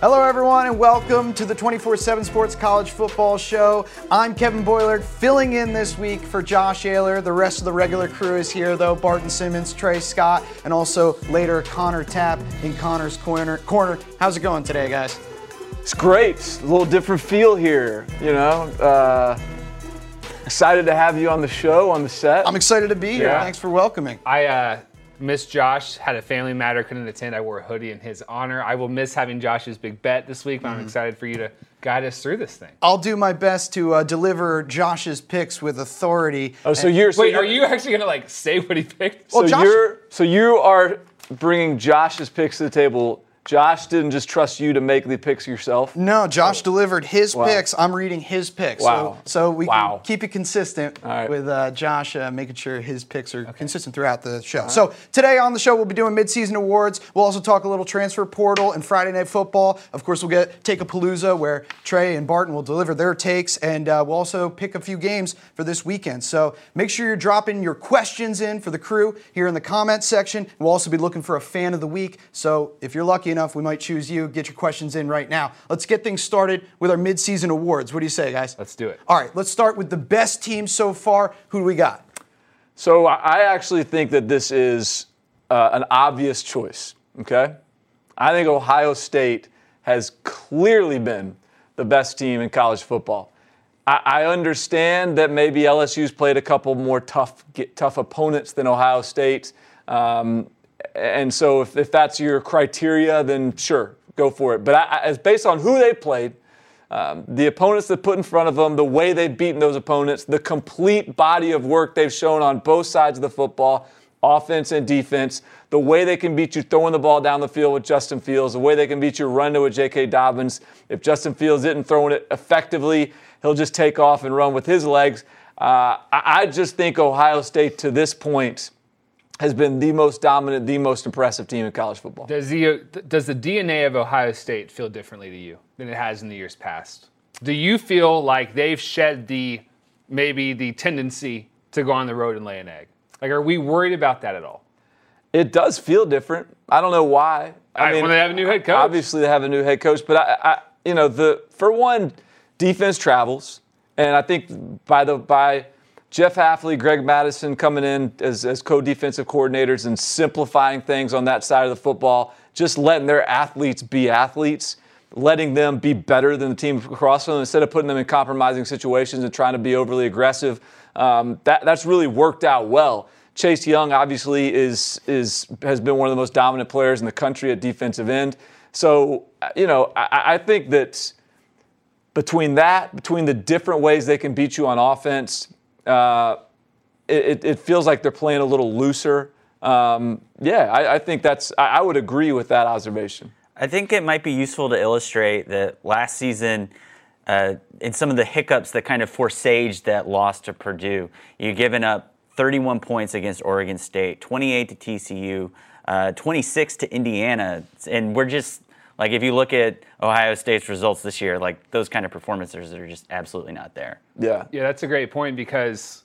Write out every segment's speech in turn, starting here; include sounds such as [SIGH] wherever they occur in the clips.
Hello, everyone, and welcome to the 24 7 Sports College Football Show. I'm Kevin Boylard, filling in this week for Josh Ahler. The rest of the regular crew is here, though Barton Simmons, Trey Scott, and also later Connor Tapp in Connor's corner. corner. How's it going today, guys? It's great. A little different feel here, you know. Uh, excited to have you on the show, on the set. I'm excited to be here. Yeah. Thanks for welcoming. I uh, miss Josh. Had a family matter, couldn't attend. I wore a hoodie in his honor. I will miss having Josh's big bet this week, but Mm-hmm. I'm excited for you to guide us through this thing. I'll do my best to uh, deliver Josh's picks with authority. oh, so you're so Wait, you're, are you actually gonna like say what he picked? So Josh- you're so you are bringing Josh's picks to the table. Josh didn't just trust you to make the picks yourself. No, Josh delivered his Wow. picks. I'm reading his picks. Wow. So, so we Wow. can keep it consistent right. with uh, Josh uh, making sure his picks are consistent throughout the show. So today on the show, we'll be doing midseason awards. We'll also talk a little transfer portal and Friday Night Football. Of course, we'll get Take a Palooza where Trey and Barton will deliver their takes, and uh, we'll also pick a few games for this weekend. So make sure you're dropping your questions in for the crew here in the comments section. We'll also be looking for a fan of the week. So if you're lucky enough, we might choose you. Get your questions in right now. Let's get things started with our midseason awards. What do you say, guys? Let's do it. All right, let's start with the best team so far. Who do we got? So I actually think that this is uh, an obvious choice. Okay, I think Ohio State has clearly been the best team in college football. I, I understand that maybe LSU's played a couple more tough, get, tough opponents than Ohio State, um, and so if, if that's your criteria, then sure, go for it. But as based on who they played, um, the opponents that put in front of them, the way they've beaten those opponents, the complete body of work they've shown on both sides of the football, offense and defense, the way they can beat you throwing the ball down the field with Justin Fields, the way they can beat you running with J.K. Dobbins. If Justin Fields isn't throwing it effectively, he'll just take off and run with his legs. Uh, I, I just think Ohio State to this point has been the most dominant, the most impressive team in college football. Does the does the DNA of Ohio State feel differently to you than it has in the years past? Do you feel like they've shed the maybe the tendency to go on the road and lay an egg? Like, are we worried about that at all? It does feel different. I don't know why. I mean, when they have a new head coach. Obviously, they have a new head coach, but I, I, you know, the for one, defense travels, and I think by the by Jeff Hafley, Greg Mattison coming in as, as co-defensive coordinators and simplifying things on that side of the football, just letting their athletes be athletes, letting them be better than the team across from them instead of putting them in compromising situations and trying to be overly aggressive. Um, that, that's really worked out well. Chase Young obviously is is has been one of the most dominant players in the country at defensive end. So you know, I, I think that between that, between the different ways they can beat you on offense, uh, it, it feels like they're playing a little looser. Um, yeah, I, I think that's. I, I would agree with that observation. I think it might be useful to illustrate that last season, uh, in some of the hiccups that kind of forsaged that loss to Purdue, you've given up 31 points against Oregon State, 28 to TCU, uh, 26 to Indiana, and we're just like if you look at Ohio State's results this year, like those kind of performances are just absolutely not there. Yeah. Yeah, that's a great point because,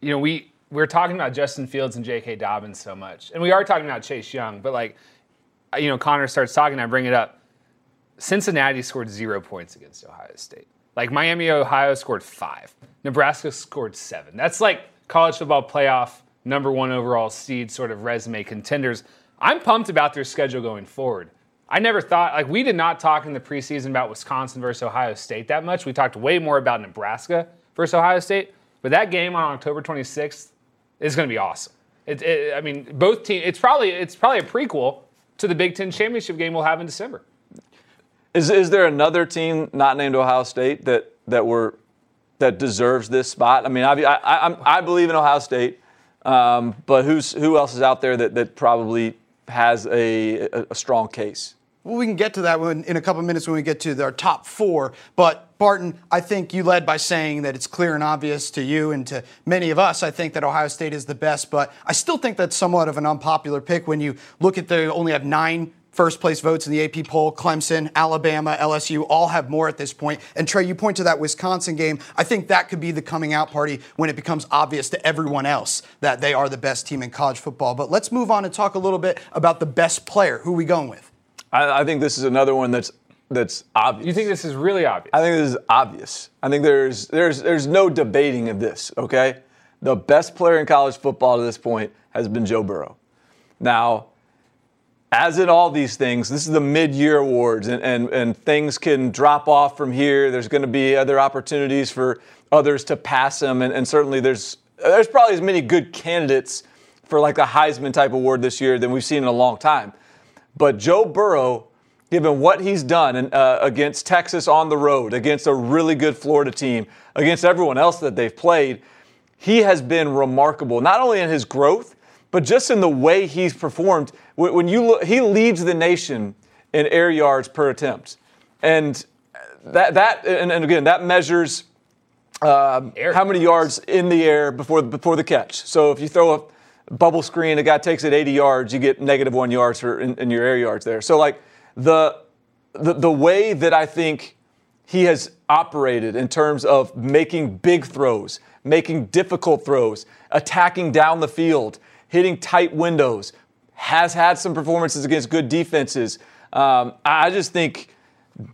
you know, we we're talking about Justin Fields and J.K. Dobbins so much, and we are talking about Chase Young, but like, you know, Connor starts talking, I bring it up. Cincinnati scored zero points against Ohio State. Like Miami, Ohio scored five. Nebraska scored seven. That's like college football playoff number one overall seed sort of resume contenders. I'm pumped about their schedule going forward. I never thought like we did not talk in the preseason about Wisconsin versus Ohio State that much. We talked way more about Nebraska versus Ohio State. But that game on October 26th is going to be awesome. It, it, I mean, both teams. It's probably it's probably a prequel to the Big Ten championship game we'll have in December. Is is there another team not named Ohio State that that were that deserves this spot? I mean, I I, I, I believe in Ohio State, um, but who's who else is out there that that probably has a, a, a strong case? Well, we can get to that when, in a couple minutes when we get to our top four. But Barton, I think you led by saying that it's clear and obvious to you and to many of us. I think that Ohio State is the best, but I still think that's somewhat of an unpopular pick when you look at they only have nine first place votes in the AP poll. Clemson, Alabama, LSU all have more at this point. And Trey, you point to that Wisconsin game. I think that could be the coming out party when it becomes obvious to everyone else that they are the best team in college football. But let's move on and talk a little bit about the best player. Who are we going with? I, I think this is another one that's that's obvious. You think this is really obvious? I think this is obvious. I think there's there's there's no debating of this. Okay, the best player in college football to this point has been Joe Burrow. Now, as in all these things, this is the mid-year awards, and and, and things can drop off from here. There's going to be other opportunities for others to pass him, and, and certainly there's there's probably as many good candidates for like a Heisman type award this year than we've seen in a long time. But Joe Burrow given what he's done in, uh, against Texas on the road, against a really good Florida team, against everyone else that they've played, he has been remarkable, not only in his growth, but just in the way he's performed. When you look, he leads the nation in air yards per attempt, and that that and, and again that measures um, how many yards in the air before before the catch. So if you throw a bubble screen, a guy takes it 80 yards, you get negative one yards for in, in your air yards there. So like the, the, the way that I think he has operated in terms of making big throws, making difficult throws, attacking down the field, hitting tight windows, has had some performances against good defenses. Um, I just think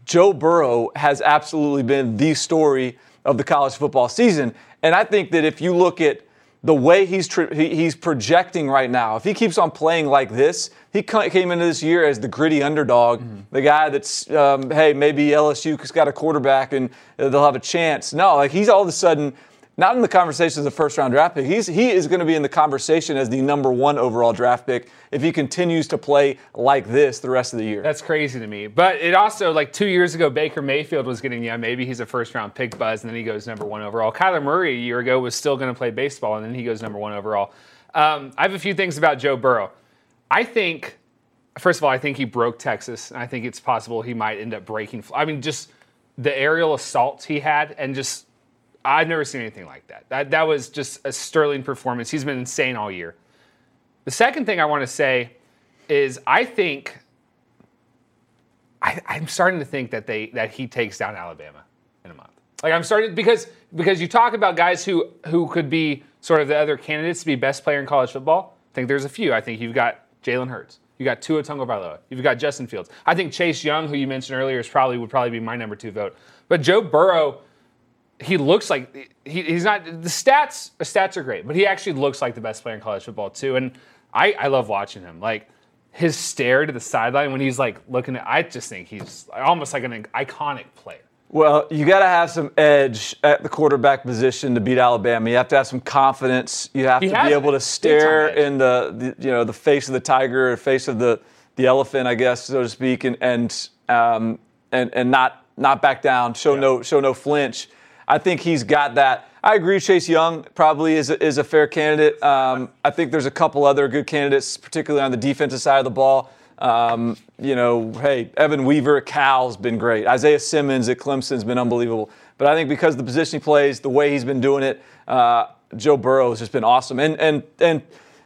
Joe Burrow has absolutely been the story of the college football season. And I think that if you look at the way he's he's projecting right now, if he keeps on playing like this, he came into this year as the gritty underdog, mm-hmm. the guy that's um, hey maybe LSU's got a quarterback and they'll have a chance. No, like he's all of a sudden not in the conversation as a first round draft pick. He's, he is going to be in the conversation as the number one overall draft pick if he continues to play like this the rest of the year. That's crazy to me. But it also, like two years ago, Baker Mayfield was getting, yeah, maybe he's a first round pick buzz, and then he goes number one overall. Kyler Murray a year ago was still going to play baseball, and then he goes number one overall. Um, I have a few things about Joe Burrow. I think, first of all, I think he broke Texas, and I think it's possible he might end up breaking. I mean, just the aerial assaults he had, and just I've never seen anything like that. That that was just a sterling performance. He's been insane all year. The second thing I want to say is I think I, am starting to think that they that he takes down Alabama in a month. Like I'm starting because because you talk about guys who who could be sort of the other candidates to be best player in college football. I think there's a few. I think you've got Jalen Hurts. You got Tua Tagovailoa. You've got Justin Fields. I think Chase Young, who you mentioned earlier, is probably would probably be my number two vote. But Joe Burrow he looks like he, he's not the stats the stats are great but he actually looks like the best player in college football too and i i love watching him like his stare to the sideline when he's like looking at i just think he's almost like an iconic player well, you got to have some edge at the quarterback position to beat Alabama. You have to have some confidence. You have he to be able to stare in the, the, you know the face of the tiger or face of the the elephant, I guess, so to speak, and and um, and, and not not back down. Show yeah. no show no flinch. I think he's got that. I agree. Chase Young probably is a, is a fair candidate. Um, I think there's a couple other good candidates, particularly on the defensive side of the ball. Um, you know, hey, Evan Weaver at Cal's been great. Isaiah Simmons at Clemson's been unbelievable. But I think because the position he plays, the way he's been doing it, uh, Joe Burrow has just been awesome. And and and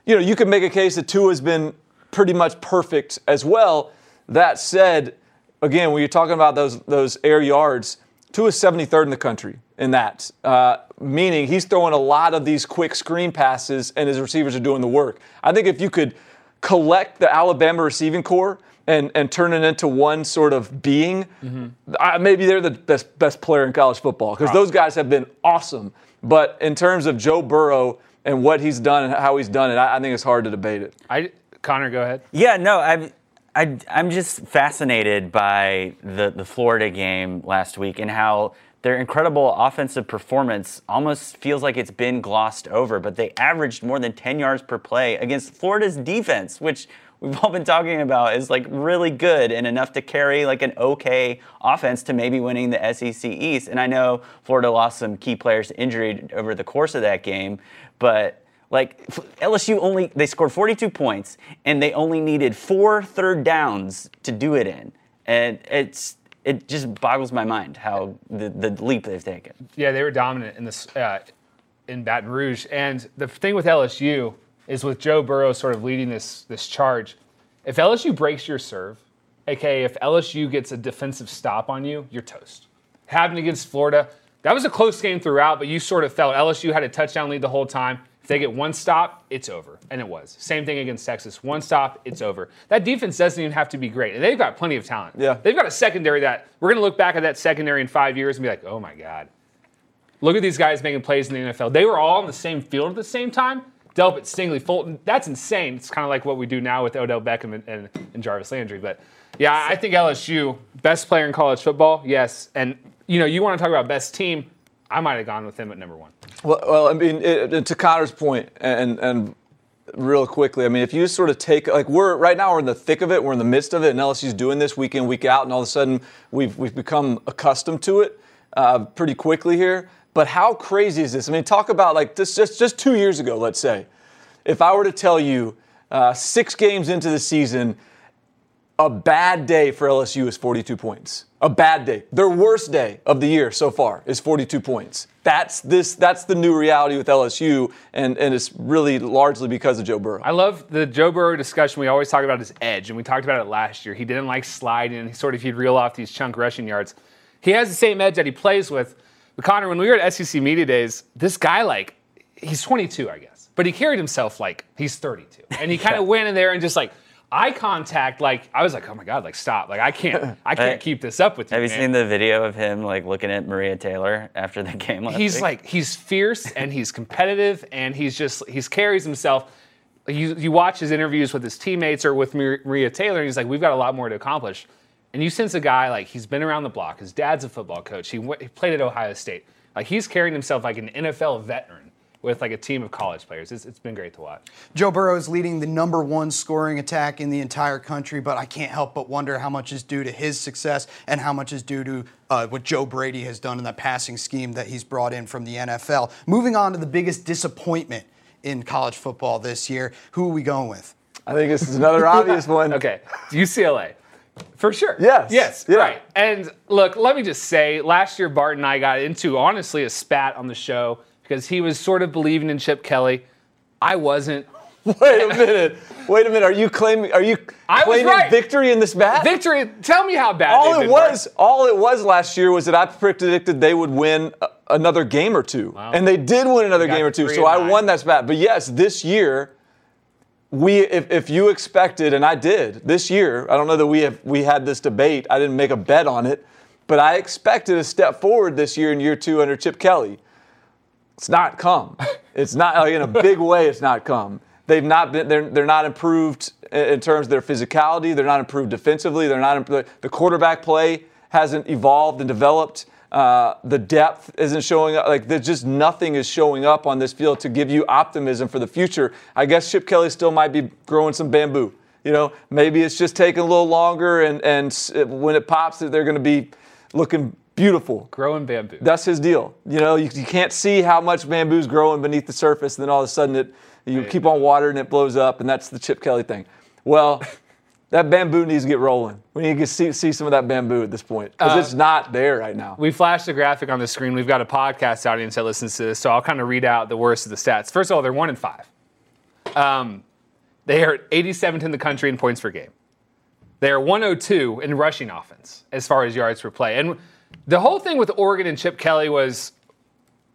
you know, you could make a case that Tua has been pretty much perfect as well. That said, again, when you're talking about those those air yards, Tua is 73rd in the country in that, uh, meaning he's throwing a lot of these quick screen passes and his receivers are doing the work. I think if you could collect the Alabama receiving corps and, and turn it into one sort of being, mm-hmm. uh, maybe they're the best, best player in college football because those guys have been awesome. But in terms of Joe Burrow and what he's done and how he's done it, I, I think it's hard to debate it. I, Connor, go ahead. Yeah, no, i I, am just fascinated by the, the Florida game last week and how their incredible offensive performance almost feels like it's been glossed over, but they averaged more than 10 yards per play against Florida's defense, which we've all been talking about is like really good and enough to carry like an okay offense to maybe winning the SEC East. And I know Florida lost some key players to injury over the course of that game, but like LSU only they scored 42 points and they only needed four third downs to do it in. And it's it just boggles my mind how the, the leap they've taken. Yeah, they were dominant in this uh, in Baton Rouge, and the thing with LSU is with Joe Burrow sort of leading this this charge. If LSU breaks your serve, aka if LSU gets a defensive stop on you, you're toast. Happened against Florida. That was a close game throughout, but you sort of felt LSU had a touchdown lead the whole time. If they get one stop, it's over. And it was. Same thing against Texas. One stop, it's over. That defense doesn't even have to be great. And they've got plenty of talent. Yeah. They've got a secondary that we're going to look back at that secondary in five years and be like, oh my God. Look at these guys making plays in the NFL. They were all on the same field at the same time. Delpit, Stingley, Fulton. That's insane. It's kind of like what we do now with Odell Beckham and, and, and Jarvis Landry. But yeah, I think LSU, best player in college football, yes. And, you know, you want to talk about best team, I might have gone with him at number one. Well, well I mean, it, to Connor's point, and and real quickly, I mean, if you sort of take like we're right now we're in the thick of it, we're in the midst of it, and LSU's doing this week in week out, and all of a sudden we've we've become accustomed to it uh, pretty quickly here. But how crazy is this? I mean, talk about like this just just two years ago, let's say, if I were to tell you uh, six games into the season, a bad day for LSU is 42 points. A bad day. Their worst day of the year so far is 42 points. That's this. That's the new reality with LSU, and, and it's really largely because of Joe Burrow. I love the Joe Burrow discussion. We always talk about his edge, and we talked about it last year. He didn't like sliding. And he sort of he'd reel off these chunk rushing yards. He has the same edge that he plays with. But Connor, when we were at SEC Media Days, this guy like he's 22, I guess, but he carried himself like he's 32, and he [LAUGHS] kind of went in there and just like eye contact, like I was like, oh my god, like stop, like I can't, [LAUGHS] I can't keep this up with you. Have you man. seen the video of him like looking at Maria Taylor after the game last He's week? like he's fierce [LAUGHS] and he's competitive and he's just he's carries himself. You you watch his interviews with his teammates or with Maria Taylor, and he's like, we've got a lot more to accomplish. And you sense a guy like he's been around the block. His dad's a football coach. He, went, he played at Ohio State. Like he's carrying himself like an NFL veteran with like a team of college players. It's, it's been great to watch. Joe Burrow is leading the number one scoring attack in the entire country, but I can't help but wonder how much is due to his success and how much is due to uh, what Joe Brady has done in that passing scheme that he's brought in from the NFL. Moving on to the biggest disappointment in college football this year, who are we going with? I think this is another obvious [LAUGHS] one. Okay, UCLA. For sure. Yes. Yes. Yeah. Right. And look, let me just say, last year Bart and I got into honestly a spat on the show because he was sort of believing in Chip Kelly. I wasn't. [LAUGHS] Wait a minute. Wait a minute. Are you claiming? Are you I claiming right. victory in this bat? Victory. Tell me how bad. all it was, all it was last year was that I predicted they would win another game or two, and they did win another game or two. So I nine. won that spat. But yes, this year, we if, if you expected, and I did this year, I don't know that we have we had this debate. I didn't make a bet on it, but I expected a step forward this year in year two under Chip Kelly. It's not come. It's not like in a big way. It's not come. They've not been. They're they're not improved in terms of their physicality. They're not improved defensively. They're not. The quarterback play hasn't evolved and developed. Uh, the depth isn't showing up. Like there's just nothing is showing up on this field to give you optimism for the future. I guess Chip Kelly still might be growing some bamboo. You know, maybe it's just taking a little longer, and and when it pops, they're going to be looking beautiful. growing bamboo. That's his deal. You know, you, you can't see how much bamboo's growing beneath the surface, and then all of a sudden it you keep on watering and it blows up, and that's the Chip Kelly thing. Well, [LAUGHS] that bamboo needs to get rolling. We need to see, see some of that bamboo at this point because Uh, it's not there right now. we flashed the graphic on the screen. We've got a podcast audience that listens to this, so I'll kind of read out the worst of the stats. First of all, they're one in five. Um, they are 87th in the country in points per game. They are 102 in rushing offense as far as yards per play. And the whole thing with Oregon and Chip Kelly was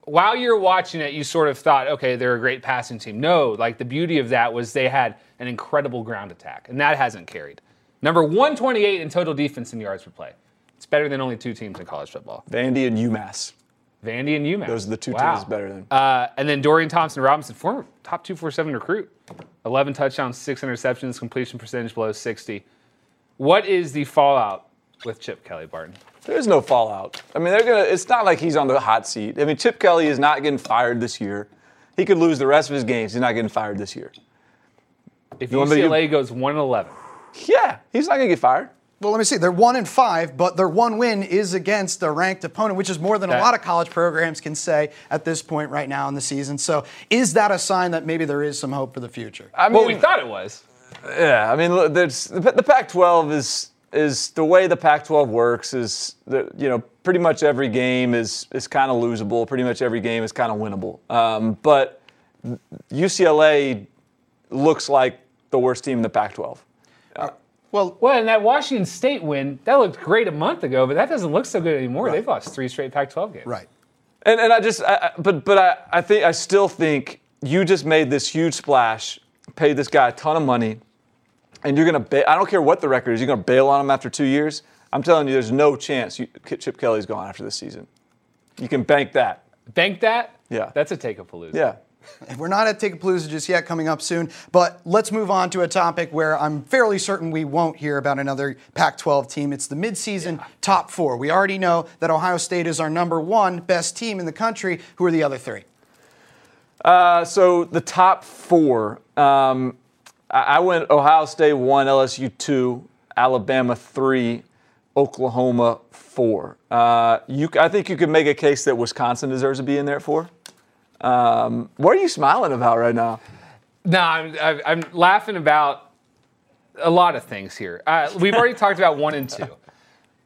while you're watching it, you sort of thought, okay, they're a great passing team. No, like the beauty of that was they had an incredible ground attack, and that hasn't carried. Number 128 in total defense in yards per play. It's better than only two teams in college football. Vandy and UMass. Vandy and UMass. Those are the two Wow. teams better than. Uh, and then Dorian Thompson Robinson, former top 247 recruit. 11 touchdowns, six interceptions, completion percentage below 60. What is the fallout with Chip Kelly, Barton? There's no fallout. I mean, they're gonna. It's not like he's on the hot seat. I mean, Chip Kelly is not getting fired this year. He could lose the rest of his games. He's not getting fired this year. If want me to- UCLA goes 1 11, Yeah, he's not gonna get fired. Well, let me see. They're one and five, but their one win is against a ranked opponent, which is more than a lot of college programs can say at this point right now in the season. So, is that a sign that maybe there is some hope for the future? I mean, well, we thought it was. Yeah, I mean, look, there's, the the Pac-12 is is the way the Pac-12 works is that you know pretty much every game is is kind of losable. Pretty much every game is kind of winnable. Um, but UCLA looks like the worst team in the Pac-12. Well, Well, and that Washington State win, that looked great a month ago, but that doesn't look so good anymore. They've lost three straight Pac 12 games. right. And, and I just, I, I- but but I, I think I still think you just made this huge splash, paid this guy a ton of money, and you're going to, I don't care what the record is, you're going to bail on him after two years. I'm telling you, there's no chance you, Chip Kelly's gone after this season. You can bank that. Bank that? Yeah. That's a take a palooza. Yeah. [LAUGHS] We're not at Take-A-Palooza just yet, coming up soon. But let's move on to a topic where I'm fairly certain we won't hear about another Pac-12 team. It's the midseason top four. We already know that Ohio State is our number one best team in the country. Who are the other three? Uh, so the top four, um, I, went Ohio State one, LSU two, Alabama three, Oklahoma four. Uh, you, I think you could make a case that Wisconsin deserves to be in there at four. Um, what are you smiling about right now? No, I'm, I'm, I'm laughing about a lot of things here. Uh, we've already talked about one and two.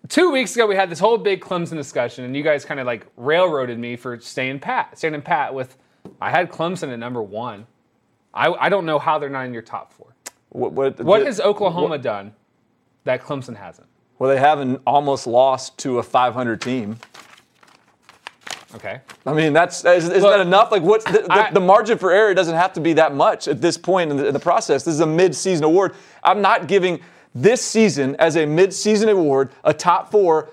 Two weeks ago, we had this whole big Clemson discussion, and you guys kind of like railroaded me for staying pat, staying pat with. I had Clemson at number one. I, I don't know how they're not in your top four. What, what, What has Oklahoma done that Clemson hasn't? Well, they haven't almost lost to a 500 team. Okay. I mean, that's is, isn't Look, that enough? Like, what's the, the, I- the margin for error doesn't have to be that much at this point in the, in the process. This is a mid-season award. I'm not giving this season as a mid-season award a top four.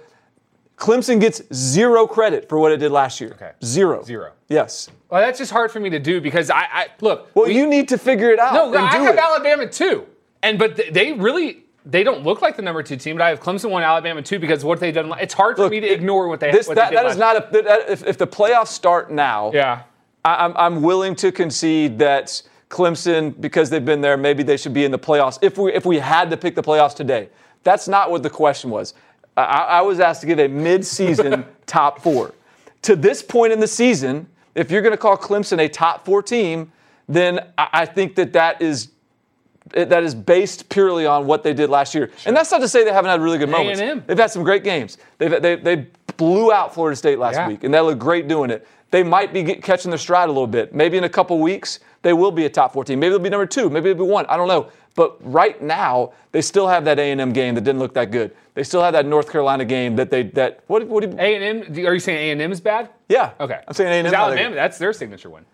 Clemson gets zero credit for what it did last year. Okay. Zero. Zero. Yes. Well, that's just hard for me to do because I, I look. Well, we- you need to figure it out. No, and I do have it. Alabama too, and but they really they don't look like the number two team. But I have Clemson one, Alabama two because what they've done. It's hard for Look, me to ignore what they. This, what that, they did that is last- not a. That, if, if the playoffs start now, Yeah. I, I'm, I'm willing to concede that Clemson, because they've been there, maybe they should be in the playoffs. If we if we had to pick the playoffs today, that's not what the question was. I, I was asked to give a mid-season [LAUGHS] top four. To this point in the season, if you're going to call Clemson a top four team, then I, I think that that is it- that is based purely on what they did last year. And that's not to say they haven't had really good moments. A&M. They've had some great games. They've, they, they blew out Florida State last Yeah. week, and they look great doing it. They might be get, catching their stride a little bit. Maybe in a couple weeks, they will be a top 14. Maybe they'll be number two. Maybe they'll be one. I don't know. But right now, they still have that A&M game that didn't look that good. They still have that North Carolina game that they that what what do you, A and M. Are you saying A and M is bad? yeah Okay. I'm saying A&M. Alabama. That's their signature win.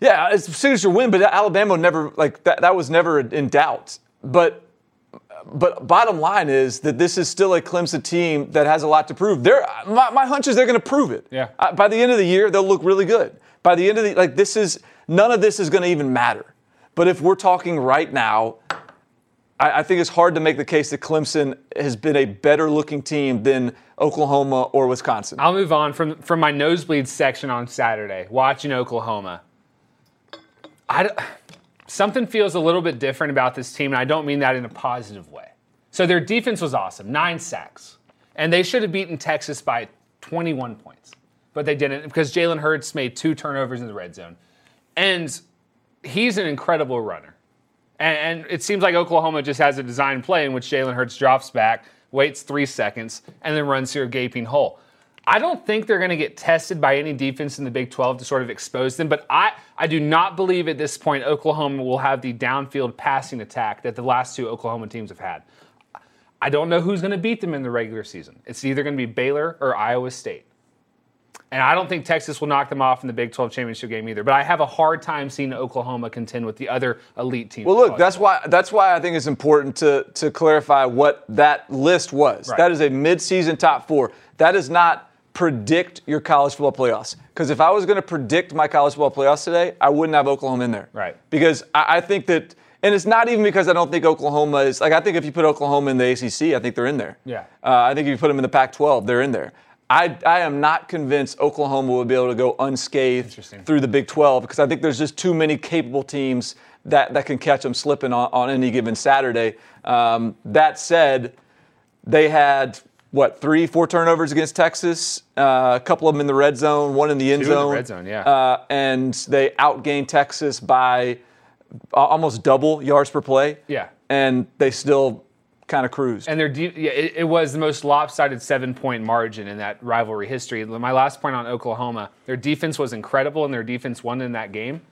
Yeah, it's a signature win, but Alabama never like that. That was never in doubt. But but bottom line is that this is still a Clemson team that has a lot to prove. They're, my, my hunch is they're going to prove it. Yeah. Uh, by the end of the year, they'll look really good. By the end of the like, this is none of this is going to even matter. But if we're talking right now, I, I think it's hard to make the case that Clemson has been a better looking team than Oklahoma or Wisconsin. I'll move on from from my nosebleed section on Saturday, watching Oklahoma. I something feels a little bit different about this team, and I don't mean that in a positive way. So their defense was awesome, nine sacks, and they should have beaten Texas by 21 points, but they didn't because Jalen Hurts made two turnovers in the red zone, and he's an incredible runner. And, and it seems like Oklahoma just has a design play in which Jalen Hurts drops back, waits three seconds, and then runs through a gaping hole. I don't think they're going to get tested by any defense in the Big 12 to sort of expose them, but I, I do not believe at this point Oklahoma will have the downfield passing attack that the last two Oklahoma teams have had. I don't know who's going to beat them in the regular season. It's either going to be Baylor or Iowa State. And I don't think Texas will knock them off in the Big 12 championship game either. But I have a hard time seeing Oklahoma contend with the other elite teams. Well, look, that's why that's why I think it's important to to clarify what that list was. Right. That is a midseason top four. That does not predict your college football playoffs. Because if I was going to predict my college football playoffs today, I wouldn't have Oklahoma in there. Right. Because I, I think that, and it's not even because I don't think Oklahoma is like I think if you put Oklahoma in the ACC, I think they're in there. Yeah. Uh, I think if you put them in the Pac-12, they're in there. I, I am not convinced Oklahoma will be able to go unscathed through the Big 12 because I think there's just too many capable teams that, that can catch them slipping on, on any given Saturday. Um, that said, they had what three, four turnovers against Texas, uh, a couple of them in the red zone, one in the end Two in the zone. red zone, yeah. Uh, and they outgained Texas by almost double yards per play. Yeah. And they still kind of cruised. And their de- yeah, it, it was the most lopsided seven point margin in that rivalry history. My last point on Oklahoma, their defense was incredible, and their defense won in that game.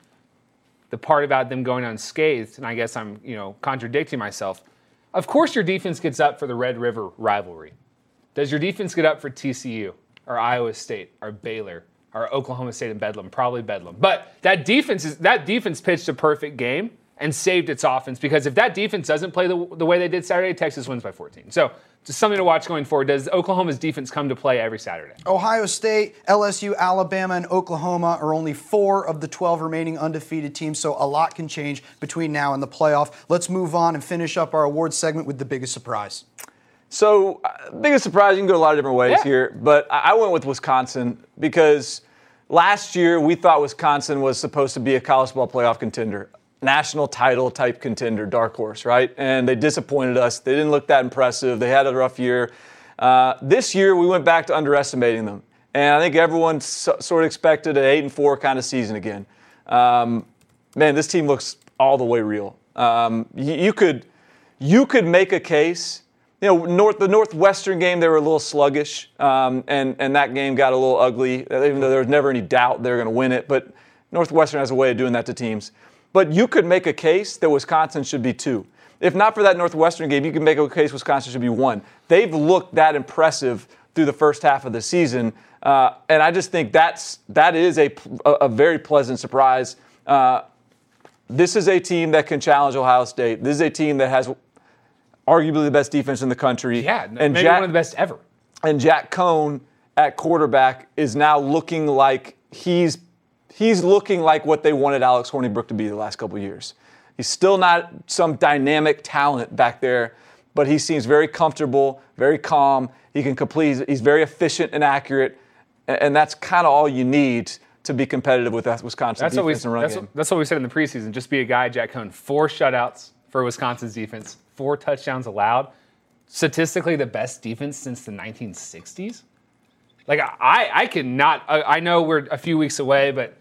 The part about them going unscathed, and I guess I'm you know contradicting myself. Of course, your defense gets up for the Red River rivalry. Does your defense get up for TCU or Iowa State or Baylor or Oklahoma State and Bedlam, probably Bedlam. But that defense is that defense pitched a perfect game and saved its offense because if that defense doesn't play the, the way they did Saturday, Texas wins by 14. So just something to watch going forward. Does Oklahoma's defense come to play every Saturday? Ohio State, LSU, Alabama, and Oklahoma are only four of the 12 remaining undefeated teams, so a lot can change between now and the playoff. Let's move on and finish up our awards segment with the biggest surprise. So, uh, biggest surprise, you can go a lot of different ways Yeah. here, but I I went with Wisconsin because last year we thought Wisconsin was supposed to be a college ball playoff contender, national title type contender, dark horse, right? And they disappointed us. They didn't look that impressive. They had a rough year. Uh, this year we went back to underestimating them, and I think everyone so, sort of expected an eight and four kind of season again. Um, man, this team looks all the way real. Um, you, you could you could make a case. You know, North the Northwestern game they were a little sluggish, um, and and that game got a little ugly. Even though there was never any doubt they were going to win it, but Northwestern has a way of doing that to teams. But you could make a case that Wisconsin should be two. If not for that Northwestern game, you can make a case Wisconsin should be one. They've looked that impressive through the first half of the season, uh, and I just think that's that is a a, very pleasant surprise. Uh, this is a team that can challenge Ohio State. This is a team that has arguably the best defense in the country. Yeah, and maybe Jack, one of the best ever. and Jack Coan at quarterback is now looking like he's he's looking like what they wanted Alex Hornibrook to be the last couple of years. He's still not some dynamic talent back there, but he seems very comfortable, very calm. He can complete. He's, very efficient and accurate, and, that's kind of all you need to be competitive with that Wisconsin That's what, we, defense and run that's, what, that's what we said in the preseason. Just be a guy, Jack Coan. Four shutouts for Wisconsin's defense, four touchdowns allowed. Statistically, the best defense since the 1960s. Like, I, I cannot, I know we're a few weeks away, but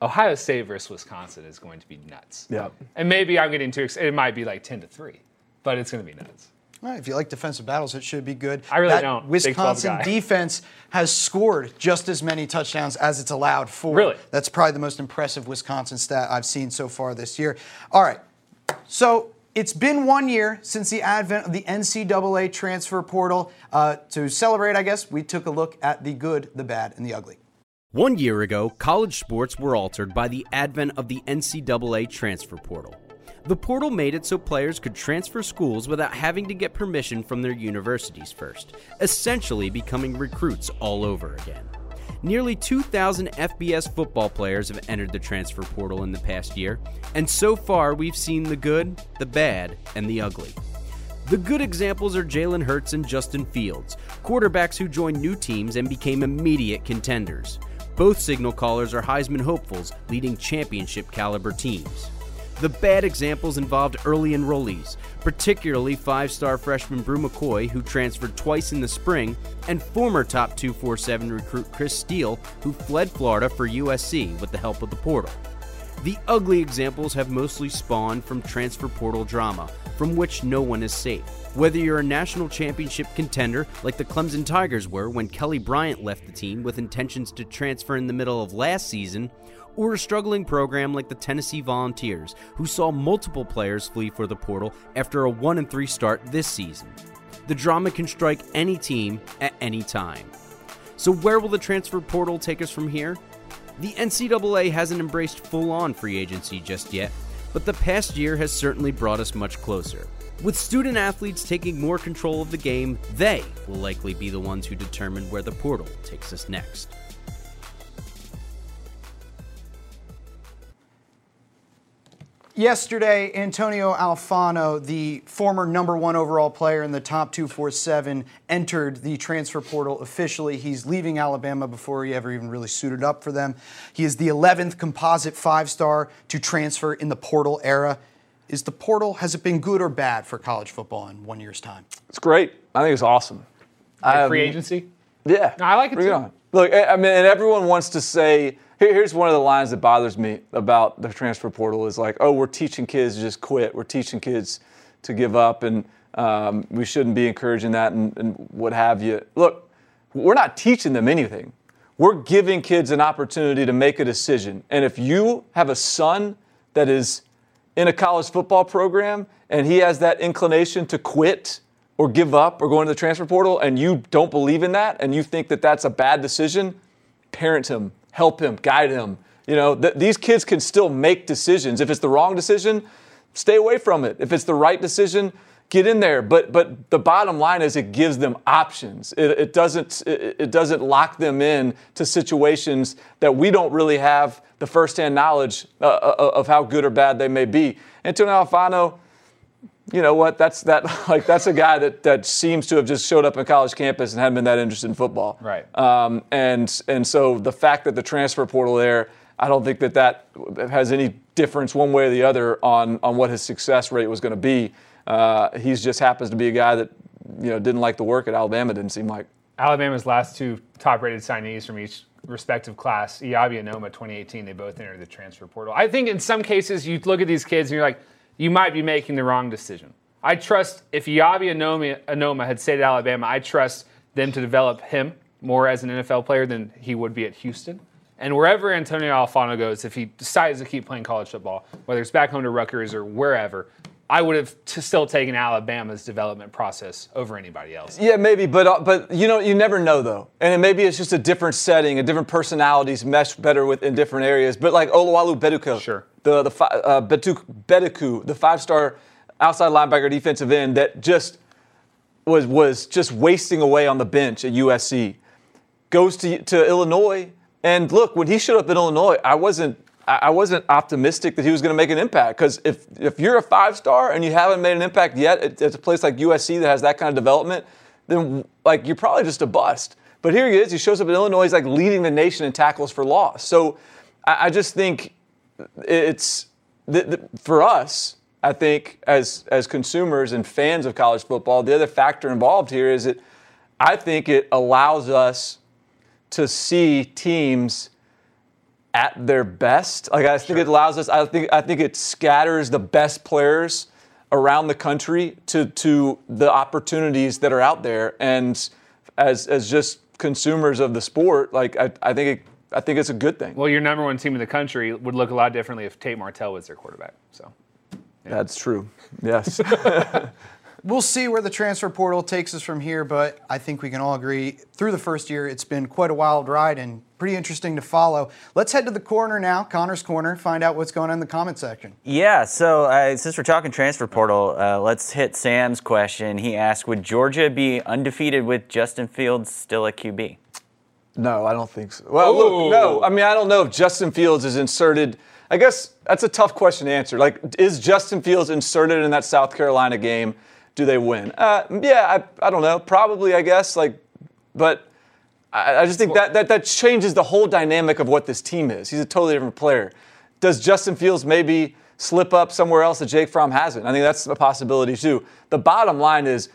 Ohio State versus Wisconsin is going to be nuts. Yeah. And maybe I'm getting too excited. It might be like 10 to 3, but it's going to be nuts. All right, if you like defensive battles, it should be good. I really that don't. Wisconsin defense has scored just as many touchdowns as it's allowed for. Really? That's probably the most impressive Wisconsin stat I've seen so far this year. All right, so it's been one year since the advent of the NCAA transfer portal. Uh, to celebrate, I guess, we took a look at the good, the bad, and the ugly. One year ago, college sports were altered by the advent of the NCAA transfer portal. The portal made it so players could transfer schools without having to get permission from their universities first, essentially becoming recruits all over again. Nearly 2,000 FBS football players have entered the transfer portal in the past year, and so far we've seen the good, the bad, and the ugly. The good examples are Jalen Hurts and Justin Fields, quarterbacks who joined new teams and became immediate contenders. Both signal callers are Heisman hopefuls, leading championship caliber teams. The bad examples involved early enrollees, particularly five star freshman Bru McCoy, who transferred twice in the spring, and former top 247 recruit Chris Steele, who fled Florida for USC with the help of the portal. The ugly examples have mostly spawned from transfer portal drama, from which no one is safe. Whether you're a national championship contender like the Clemson Tigers were when Kelly Bryant left the team with intentions to transfer in the middle of last season, or a struggling program like the Tennessee Volunteers, who saw multiple players flee for the portal after a 1 3 start this season. The drama can strike any team at any time. So, where will the transfer portal take us from here? The NCAA hasn't embraced full on free agency just yet, but the past year has certainly brought us much closer. With student athletes taking more control of the game, they will likely be the ones who determine where the portal takes us next. Yesterday, Antonio Alfano, the former number one overall player in the top 247, entered the transfer portal officially. He's leaving Alabama before he ever even really suited up for them. He is the 11th composite five star to transfer in the portal era. Is the portal, has it been good or bad for college football in one year's time? It's great. I think it's awesome. Like Um, free agency? Yeah, No, I like it Bring too. on. Look, I I mean, and everyone wants to say. Here, here's one of the lines that bothers me about the transfer portal is like, oh, we're teaching kids to just quit. We're teaching kids to give up, and um, we shouldn't be encouraging that, and, and what have you. Look, we're not teaching them anything. We're giving kids an opportunity to make a decision, and if you have a son that is in a college football program and he has that inclination to quit or give up or go into the transfer portal and you don't believe in that and you think that that's a bad decision, parent him help him, guide him. You know, th- these kids can still make decisions. If it's the wrong decision, stay away from it. If it's the right decision, get in there. But but the bottom line is it gives them options. It, it doesn't it, it doesn't lock them in to situations that we don't really have the firsthand knowledge uh, uh of how good or bad they may be. Antonio Alfano, you know what? That's that [LAUGHS] like that's a guy that that seems to have just showed up on college campus and hadn't been that interested in football. Right. Um, and and so the fact that the transfer portal there, I don't think that that has any difference one way or the other on on what his success rate was going to be. Uh, he just happens to be a guy that you know didn't like the work at Alabama. Didn't seem like. Alabama's last two top-rated signees from each respective class, Eyabi Anoma 2018, they both entered the transfer portal. I think in some cases you look at these kids and you're like, you might be making the wrong decision. I trust if Eyabi Anoma, Anoma had stayed at Alabama, I trust them to develop him more as an NFL player than he would be at Houston. And wherever Antonio Alfano goes, if he decides to keep playing college football, whether it's back home to Rutgers or wherever, I would have t- still taken Alabama's development process over anybody else. Yeah, maybe, but uh, but you know, you never know though, and maybe it's just a different setting, a different personalities mesh better with in different areas. But like Oluwole Betiku, Sure. The the uh, Betu- Betiku, the five-star outside linebacker defensive end that just was was just wasting away on the bench at USC, goes to to Illinois, and look, when he showed up in Illinois, I wasn't I I wasn't optimistic that he was going to make an impact because if if you're a five star and you haven't made an impact yet at, at a place like USC that has that kind of development, then like you're probably just a bust. But here he is. He shows up in Illinois. He's like leading the nation in tackles for loss. So I, I just think it's the, the, for us. I think as as consumers and fans of college football, the other factor involved here is that I think it allows us to see teams at their best. Like I think it allows us. I think I think it scatters the best players around the country to to the opportunities that are out there. And as as just consumers of the sport, like I, I think it, I think it's a good thing. Well, your number one team in the country would look a lot differently if Tate Martell was their quarterback. So That's true. Yes. [LAUGHS] We'll see where the transfer portal takes us from here, but I think we can all agree through the first year it's been quite a wild ride and pretty interesting to follow. Let's head to the corner now, Connor's corner, find out what's going on in the comment section. Yeah, so uh, since we're talking transfer portal, uh, let's hit Sam's question. He asked, would Georgia be undefeated with Justin Fields still at QB? No, I don't think so. Well, look, no. I mean, I don't know if Justin Fields is inserted. I guess that's a tough question to answer. Like, is Justin Fields inserted in that South Carolina game? Do they win? Uh, yeah, I, I don't know. Probably, I guess. Like, but I, I just think that, that that changes the whole dynamic of what this team is. He's a totally different player. Does Justin Fields maybe slip up somewhere else that Jake Fromm hasn't? I think that's a possibility too. The bottom line is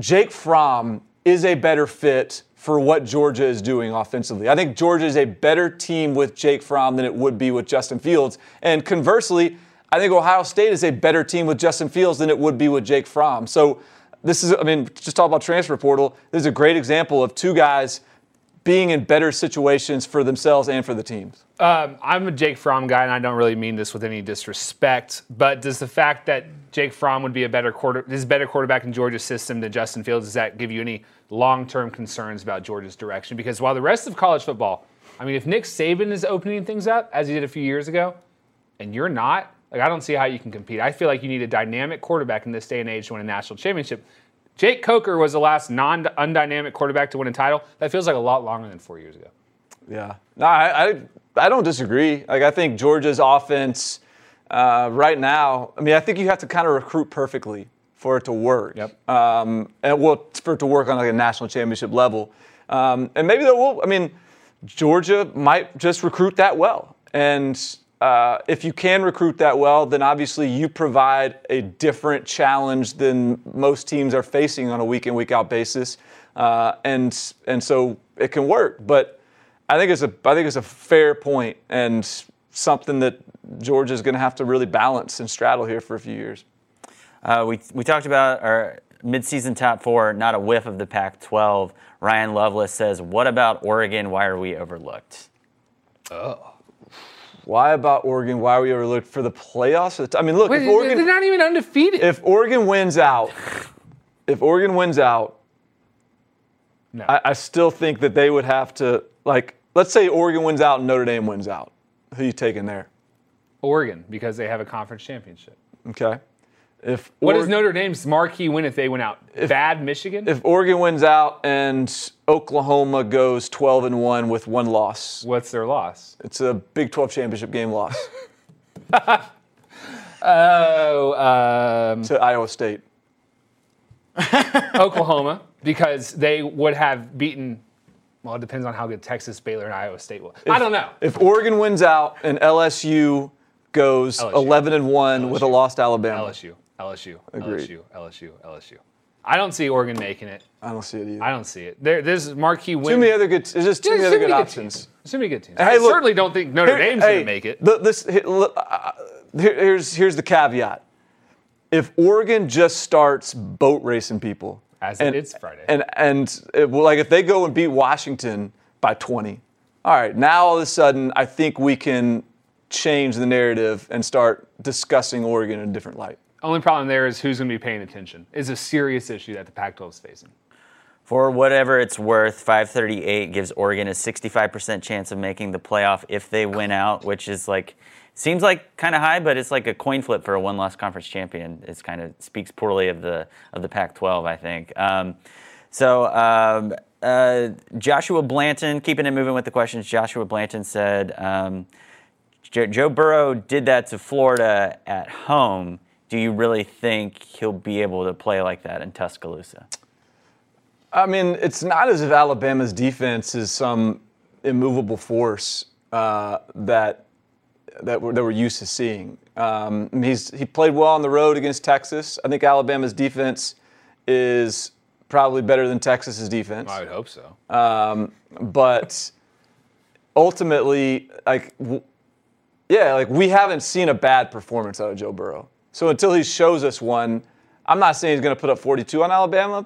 Jake Fromm is a better fit for what Georgia is doing offensively. I think Georgia is a better team with Jake Fromm than it would be with Justin Fields. And conversely, I think Ohio State is a better team with Justin Fields than it would be with Jake Fromm. So this is, I mean, just talk about transfer portal. This is a great example of two guys being in better situations for themselves and for the teams. Um, I'm a Jake Fromm guy, and I don't really mean this with any disrespect. But does the fact that Jake Fromm would be a better quarter, is better quarterback in Georgia's system than Justin Fields, does that give you any long-term concerns about Georgia's direction? Because while the rest of college football, I mean, if Nick Saban is opening things up as he did a few years ago, and you're not, like I don't see how you can compete. I feel like you need a dynamic quarterback in this day and age to win a national championship. Jake Coker was the last non-undynamic quarterback to win a title. That feels like a lot longer than four years ago. Yeah. No, I, I, I don't disagree. Like, I think Georgia's offense uh, right now, I mean, I think you have to kind of recruit perfectly for it to work. Yep. Um, and well, for it to work on like a national championship level. Um, and maybe they will, I mean, Georgia might just recruit that well. And uh, if you can recruit that well, then obviously you provide a different challenge than most teams are facing on a week in, week out basis. Uh, and, and so it can work. But I think it's a I think it's a fair point and something that Georgia's going to have to really balance and straddle here for a few years. Uh, we, we talked about our midseason top four, not a whiff of the Pac 12. Ryan Lovelace says, What about Oregon? Why are we overlooked? Oh. Why about Oregon? Why are we overlooked for the playoffs? I mean, look, Wait, if Oregon they're not even undefeated. if Oregon wins out, if Oregon wins out, no. I, I still think that they would have to like let's say Oregon wins out and Notre Dame wins out. Who you taking there? Oregon because they have a conference championship. Okay. If What is Oreg- Notre Dame's marquee win if they win out? Bad Michigan. if Oregon wins out and Oklahoma goes 12 and 1 with one loss? What's their loss? It's a Big 12 championship game loss [LAUGHS] Oh, um, to Iowa State. Oklahoma because they would have beaten. Well, it depends on how good Texas, Baylor, and Iowa State will. I don't know. If Oregon wins out and LSU goes LSU. 11 and 1 with a LSU. loss to Alabama, LSU, LSU, Agreed. LSU, LSU, LSU. I don't see Oregon making it. I don't see it either. I don't see it. There, there's marquee win. too many other good. There's just too There's many other too good options. teams. Too many good teams. Hey, I look, certainly don't think Notre Here- Dame's hey, going to make it. the- this, here- look, uh, here- here's here's the caveat. If Oregon just starts boat racing people, As it is Friday. and and it, well, like if they go and beat Washington by 20, all right, now all of a sudden I think we can change the narrative and start discussing Oregon in a different light. Only problem there is who's going to be paying attention. Is a serious issue that the Pac-12 is facing. For whatever it's worth, 538 gives Oregon a 65% chance of making the playoff if they win out, which is like seems like kind of high, but it's like a coin flip for a one-loss conference champion. It's kind of speaks poorly of the of the Pac-12, I think. Um, so um, uh, Joshua Blanton, keeping it moving with the questions. Joshua Blanton said, um, Jo- "Joe Burrow did that to Florida at home. Do you really think he'll be able to play like that in Tuscaloosa?" I mean, it's not as if Alabama's defense is some immovable force uh, that that we're, that we're used to seeing. Um, he's he played well on the road against Texas. I think Alabama's defense is probably better than Texas's defense. I would hope so. But ultimately, like, w- yeah, like we haven't seen a bad performance out of Joe Burrow. So until he shows us one, I'm not saying he's going to put up 42 on Alabama,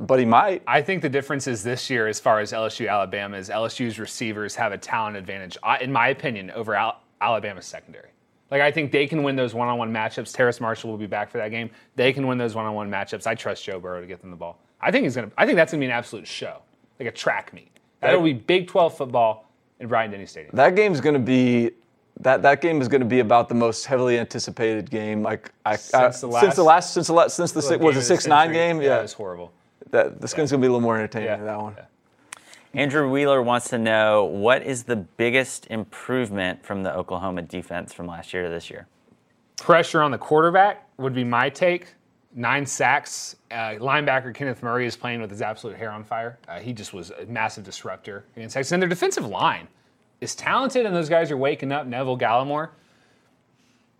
but he might. I think the difference is this year, as far as LSU Alabama, is LSU's receivers have a talent advantage, in my opinion, over Al- Alabama's secondary. Like I think they can win those one-on-one matchups. Terrace Marshall will be back for that game. They can win those one-on-one matchups. I trust Joe Burrow to get them the ball. I think he's gonna. I think that's gonna be an absolute show, like a track meet. That'll be Big 12 football in Bryant Denny Stadium. That game's going to be that that game is going to be about the most heavily anticipated game. Like I, Since the I, since the last- last since the last, since the six, was the six nine game? Yeah, Yeah, it was horrible. that this game's going to be a little more entertaining Yeah. than that one. Yeah. Andrew Wheeler wants to know what is the biggest improvement from the Oklahoma defense from last year to this year? Pressure on the quarterback would be my take. Nine sacks. Uh, linebacker Kenneth Murray is playing with his absolute hair on fire. Uh, he just was a massive disruptor against Texas. And their defensive line is talented, and those guys are waking up. Neville Gallimore.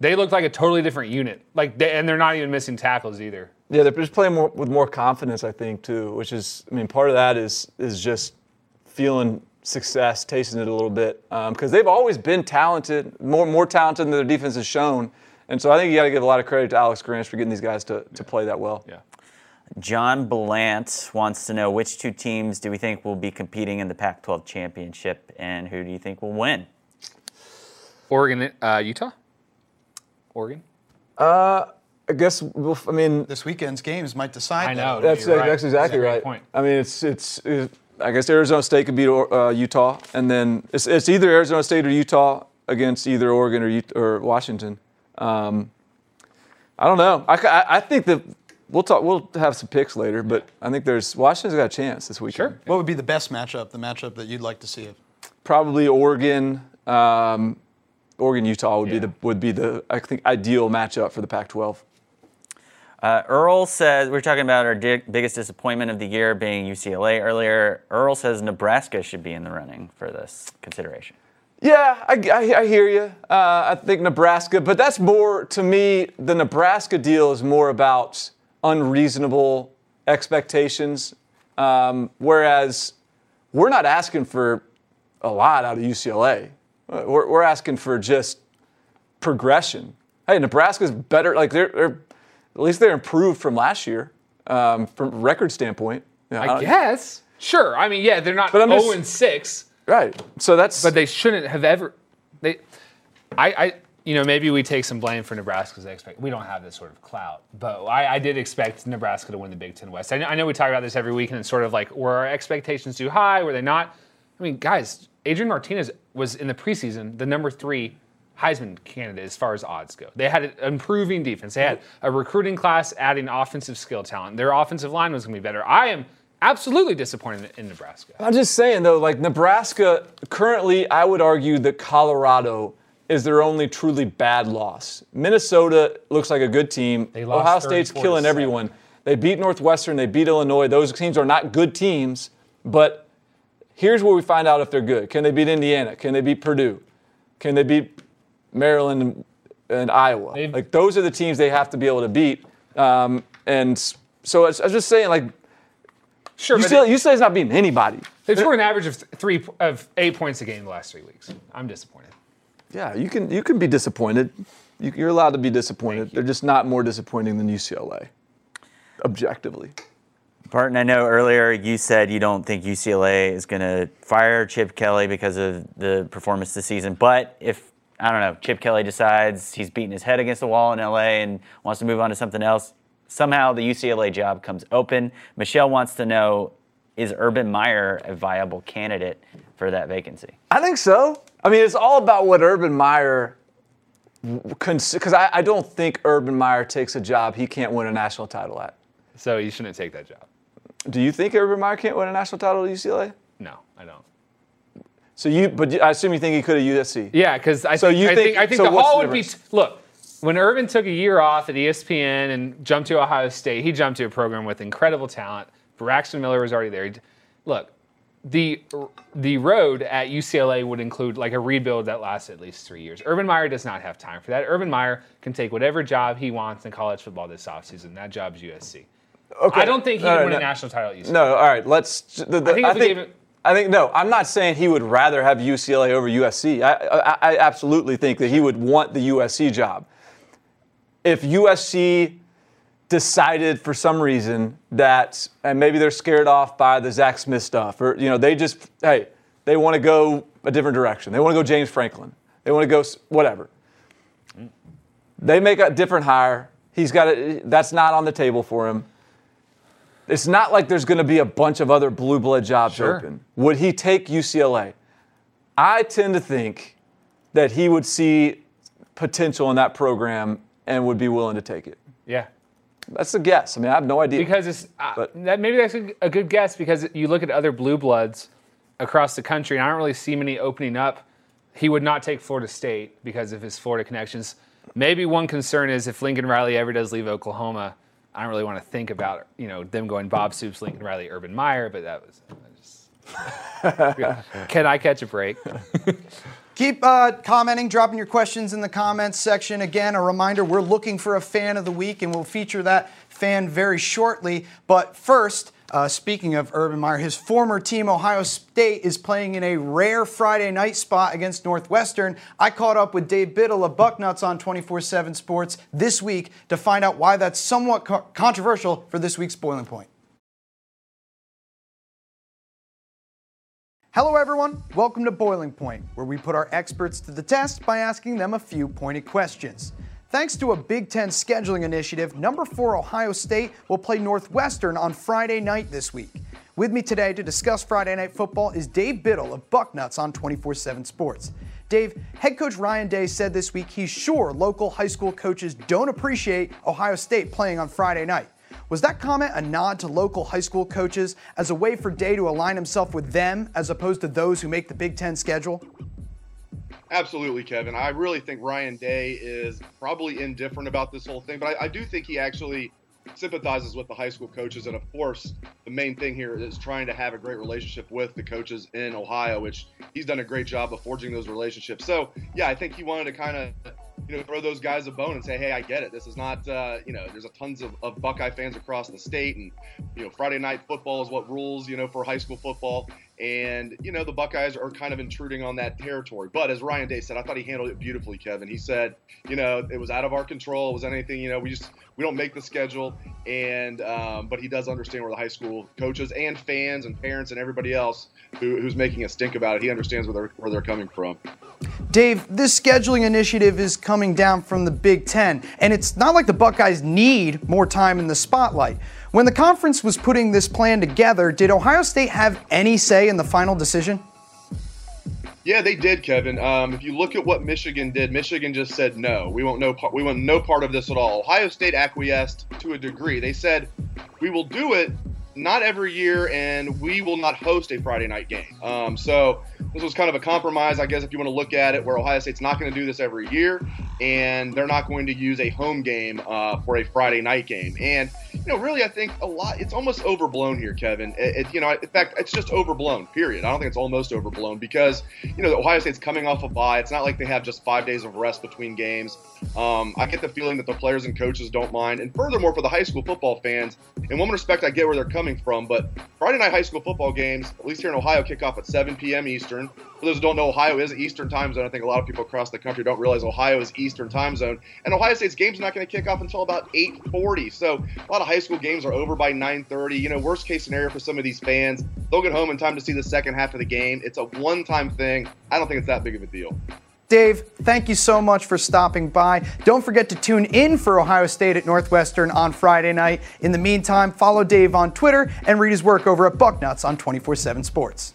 They look like a totally different unit. Like, they, and they're not even missing tackles either. Yeah, they're just playing more, with more confidence, I think, too. Which is, I mean, part of that is is just feeling success, tasting it a little bit, because they've always been talented, more more talented than their defense has shown. And so I think you got to give a lot of credit to Alex Grinch for getting these guys to, to play that well. Yeah. John Blant wants to know which two teams do we think will be competing in the Pac 12 championship and who do you think will win? Oregon, uh, Utah? Oregon? Uh, I guess, we'll, I mean, This weekend's games might decide. I that. know. That's, right. that's exactly That's right. point. I mean, it's, it's it's I guess Arizona State could beat uh, Utah, and then it's, it's either Arizona State or Utah against either Oregon or Ut- or Washington. Um, I don't know. I, I, I think that we'll talk. We'll have some picks later, but I think there's Washington's got a chance this week. Sure. What would be the best matchup? The matchup that you'd like to see? Probably Oregon. Um, Oregon Utah would Yeah. be the would be the I think ideal matchup for the Pac-12. Uh, Earl says, we are talking about our di- biggest disappointment of the year being UCLA earlier. Earl says Nebraska should be in the running for this consideration. Yeah, I, I, I hear you. Uh, I think Nebraska, but that's more to me. The Nebraska deal is more about unreasonable expectations, um, whereas we're not asking for a lot out of UCLA. Uh, We're, we're asking for just progression. Hey, Nebraska's better. Like they're, they're at least they're improved from last year um, from record standpoint. You know, I don't- guess. Sure. I mean, yeah, they're not but I'm 0 and 6. Right. So that's. But they shouldn't have ever. They, I, I, you know, maybe we take some blame for Nebraska's expect. We don't have this sort of clout, but I, I did expect Nebraska to win the Big Ten West. I know, I know we talk about this every week, and it's sort of like, were our expectations too high? Were they not? I mean, guys, Adrian Martinez was in the preseason the number three Heisman candidate as far as odds go. They had an improving defense. They had a recruiting class adding offensive skill talent. Their offensive line was going to be better. I am absolutely disappointed in Nebraska. I'm just saying though, like Nebraska currently, I would argue that Colorado is their only truly bad loss. Minnesota looks like a good team. They lost Ohio State's killing everyone. They beat Northwestern. They beat Illinois. Those teams are not good teams, but here's where we find out if they're good. Can they beat Indiana? Can they beat Purdue? Can they beat Maryland and, and Iowa? They've- like those are the teams they have to be able to beat. Um, and so I was I was just saying, like Sure, you but still they- you say it's not beating anybody. they've scored an average of three of eight points a game in the last three weeks. I'm disappointed. Yeah, you can you can be disappointed. You, you're allowed to be disappointed. They're just not more disappointing than UCLA, objectively. Barton, I know earlier you said you don't think UCLA is going to fire Chip Kelly because of the performance this season. But if, I don't know, Chip Kelly decides he's beating his head against the wall in LA and wants to move on to something else, somehow the UCLA job comes open. Michelle wants to know is Urban Meyer a viable candidate for that vacancy? I think so. I mean, it's all about what Urban Meyer, because I, I don't think Urban Meyer takes a job he can't win a national title at. So you shouldn't take that job. Do you think Urban Meyer can't win a national title at UCLA? No, I don't. So you, but I assume you think he could at USC. Yeah, because I, So think, you I think- think I think so the haul the would be look. When Urban took a year off at ESPN and jumped to Ohio State, he jumped to a program with incredible talent. Braxton Miller was already there. Look, the the road at UCLA would include like a rebuild that lasts at least three years. Urban Meyer does not have time for that. Urban Meyer can take whatever job he wants in college football this offseason. That job's USC. Okay. I don't think he No, no, win no. a national title at UCLA. No, all right. Let's. The, the, I think if we gave it- I think no. I'm not saying he would rather have UCLA over USC. I, I, I absolutely think that he would want the USC job. If USC decided for some reason that, and maybe they're scared off by the Zach Smith stuff, or you know, they just hey, they want to go a different direction. They want to go James Franklin. They want to go whatever. They make a different hire. He's got it. That's not on the table for him. It's not like there's going to be a bunch of other blue blood jobs Sure. open. Would he take UCLA? I tend to think that he would see potential in that program and would be willing to take it. Yeah. That's a guess. I mean, I have no idea. because it's uh, that maybe that's a, a good guess because you look at other blue bloods across the country, and I don't really see many opening up. He would not take Florida State because of his Florida connections. Maybe one concern is if Lincoln Riley ever does leave Oklahoma, I don't really want to think about you know them going Bob Stoops, Lincoln Riley, Urban Meyer, but that was. I just, [LAUGHS] can I catch a break? Keep uh, commenting, dropping your questions in the comments section. Again, a reminder we're looking for a fan of the week, and we'll feature that fan very shortly. But first, uh, speaking of Urban Meyer, his former team, Ohio State, is playing in a rare Friday night spot against Northwestern. I caught up with Dave Biddle of Bucknuts on 24 7 Sports this week to find out why that's somewhat co- controversial for this week's Boiling Point. Hello, everyone. Welcome to Boiling Point, where we put our experts to the test by asking them a few pointed questions. Thanks to a Big Ten scheduling initiative, number four Ohio State will play Northwestern on Friday night this week. With me today to discuss Friday Night Football is Dave Biddle of Bucknuts on 24 7 Sports. Dave, head coach Ryan Day said this week he's sure local high school coaches don't appreciate Ohio State playing on Friday night. Was that comment a nod to local high school coaches as a way for Day to align himself with them as opposed to those who make the Big Ten schedule? Absolutely, Kevin. I really think Ryan Day is probably indifferent about this whole thing, but I, I do think he actually sympathizes with the high school coaches. And of course, the main thing here is trying to have a great relationship with the coaches in Ohio, which he's done a great job of forging those relationships. So, yeah, I think he wanted to kind of you know, throw those guys a bone and say, hey, I get it. This is not, uh, you know, there's a tons of, of Buckeye fans across the state, and you know, Friday night football is what rules, you know, for high school football. And you know, the Buckeyes are kind of intruding on that territory. But as Ryan Day said, I thought he handled it beautifully, Kevin. He said, you know, it was out of our control. It was anything, you know, we just we don't make the schedule, and um, but he does understand where the high school coaches and fans and parents and everybody else who, who's making a stink about it. He understands where they're where they're coming from. Dave, this scheduling initiative is coming down from the Big Ten, and it's not like the Buckeyes need more time in the spotlight. When the conference was putting this plan together, did Ohio State have any say in the final decision? Yeah, they did, Kevin. Um, if you look at what Michigan did, Michigan just said no. We want no part. We want no part of this at all. Ohio State acquiesced to a degree. They said we will do it, not every year, and we will not host a Friday night game. Um, so this was kind of a compromise, I guess, if you want to look at it, where Ohio State's not going to do this every year, and they're not going to use a home game uh, for a Friday night game. And you know, really, I think a lot. It's almost overblown here, Kevin. It, it, you know, in fact, it's just overblown. Period. I don't think it's almost overblown because you know, Ohio State's coming off a bye. It's not like they have just five days of rest between games. Um, I get the feeling that the players and coaches don't mind. And furthermore, for the high school football fans, in one respect, I get where they're coming from. But Friday night high school football games, at least here in Ohio, kick off at 7 p.m. Eastern. For those who don't know, Ohio is an Eastern time zone. I think a lot of people across the country don't realize Ohio is Eastern time zone. And Ohio State's game's not going to kick off until about 8:40. So a lot of high school games are over by 9:30. You know, worst case scenario for some of these fans, they'll get home in time to see the second half of the game. It's a one-time thing. I don't think it's that big of a deal. Dave, thank you so much for stopping by. Don't forget to tune in for Ohio State at Northwestern on Friday night. In the meantime, follow Dave on Twitter and read his work over at Bucknuts on 24 7 Sports.